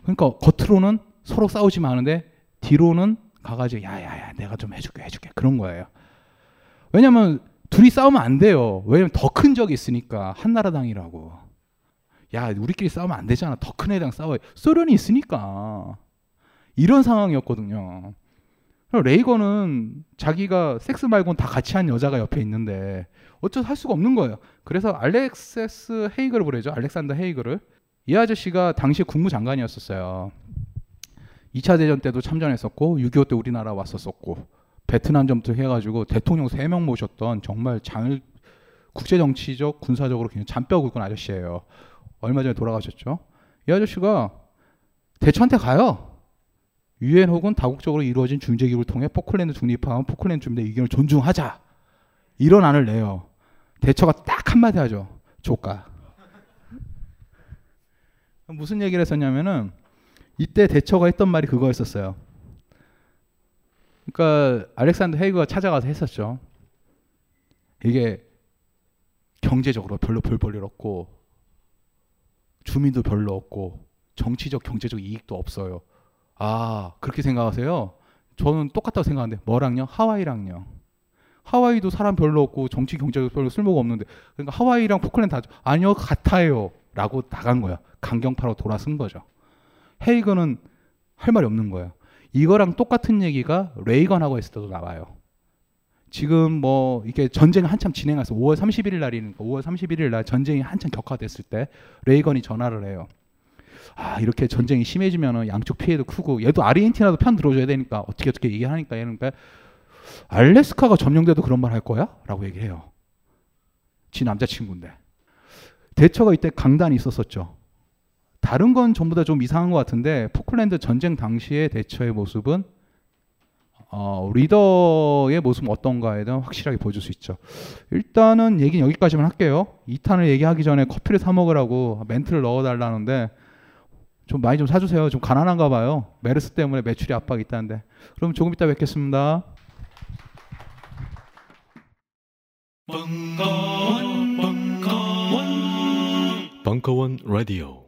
S6: 그러니까 겉으로는 서로 싸우지 마는데 뒤로는 가가지고 야야야 내가 좀 해줄게 해줄게 그런 거예요. 왜냐면 둘이 싸우면 안 돼요. 왜냐면 더 큰 적이 있으니까 한나라당이라고. 야 우리끼리 싸우면 안 되잖아. 더 큰 애랑 싸워요. 소련이 있으니까 이런 상황이었거든요. 레이건은 자기가 섹스 말고는 다 같이 한 여자가 옆에 있는데 어쩌서 할 수가 없는 거예요. 그래서 알렉세스 헤이그를 부르죠. 알렉산더 헤이그를. 이 아저씨가 당시 국무장관이었었어요. 2차 대전 때도 참전했었고 6.25 때 우리나라 왔었었고 베트남 전부터 해가지고 대통령 3명 모셨던 정말 장 국제 정치적 군사적으로 굉장히 잔뼈 굵은 아저씨예요. 얼마 전에 돌아가셨죠. 이 아저씨가 대처한테 가요. 유엔 혹은 다국적으로 이루어진 중재 기구를 통해 포클랜드 중립화하면 포클랜드 주민의 의견을 존중하자. 이런 안을 내요. 대처가 딱 한마디 하죠. 조까. 무슨 얘기를 했었냐면은 이때 대처가 했던 말이 그거였었어요. 그러니까 알렉산더 헤이그가 찾아가서 했었죠. 이게 경제적으로 별로 볼 볼일 없고 주민도 별로 없고 정치적 경제적 이익도 없어요. 아 그렇게 생각하세요? 저는 똑같다고 생각하는데 뭐랑요? 하와이랑요. 하와이도 사람 별로 없고 정치 경제적 별로 쓸모가 없는데 그러니까 하와이랑 포클랜드 다 아니요 같아요 라고 나간 거야. 강경파로 돌아선 거죠. 헤이건은 할 말이 없는 거예요. 이거랑 똑같은 얘기가 레이건하고 했을 때도 나와요. 지금 뭐 이게 전쟁 한참 진행해서 5월 31일 날이니까 5월 31일 날 전쟁이 한참 격화됐을 때 레이건이 전화를 해요. 아 이렇게 전쟁이 심해지면 양쪽 피해도 크고 얘도 아르헨티나도 편 들어줘야 되니까 어떻게 어떻게 얘기하니까 얘는 그러니까 알래스카가 점령돼도 그런 말 할 거야? 라고 얘기해요. 지 남자친구인데. 대처가 이때 강단이 있었었죠. 다른 건 전부 다 좀 이상한 것 같은데 포클랜드 전쟁 당시의 대처의 모습은 어, 리더의 모습은 어떤가에 대한 확실하게 보여줄 수 있죠. 일단은 얘기는 여기까지만 할게요. 2탄을 얘기하기 전에 커피를 사 먹으라고 멘트를 넣어달라는데 좀 많이 좀 사주세요. 좀 가난한가 봐요. 메르스 때문에 매출이 압박이 있다는데. 그럼 조금 이따 뵙겠습니다.
S9: 벙커원, 벙커원, 벙커원 라디오.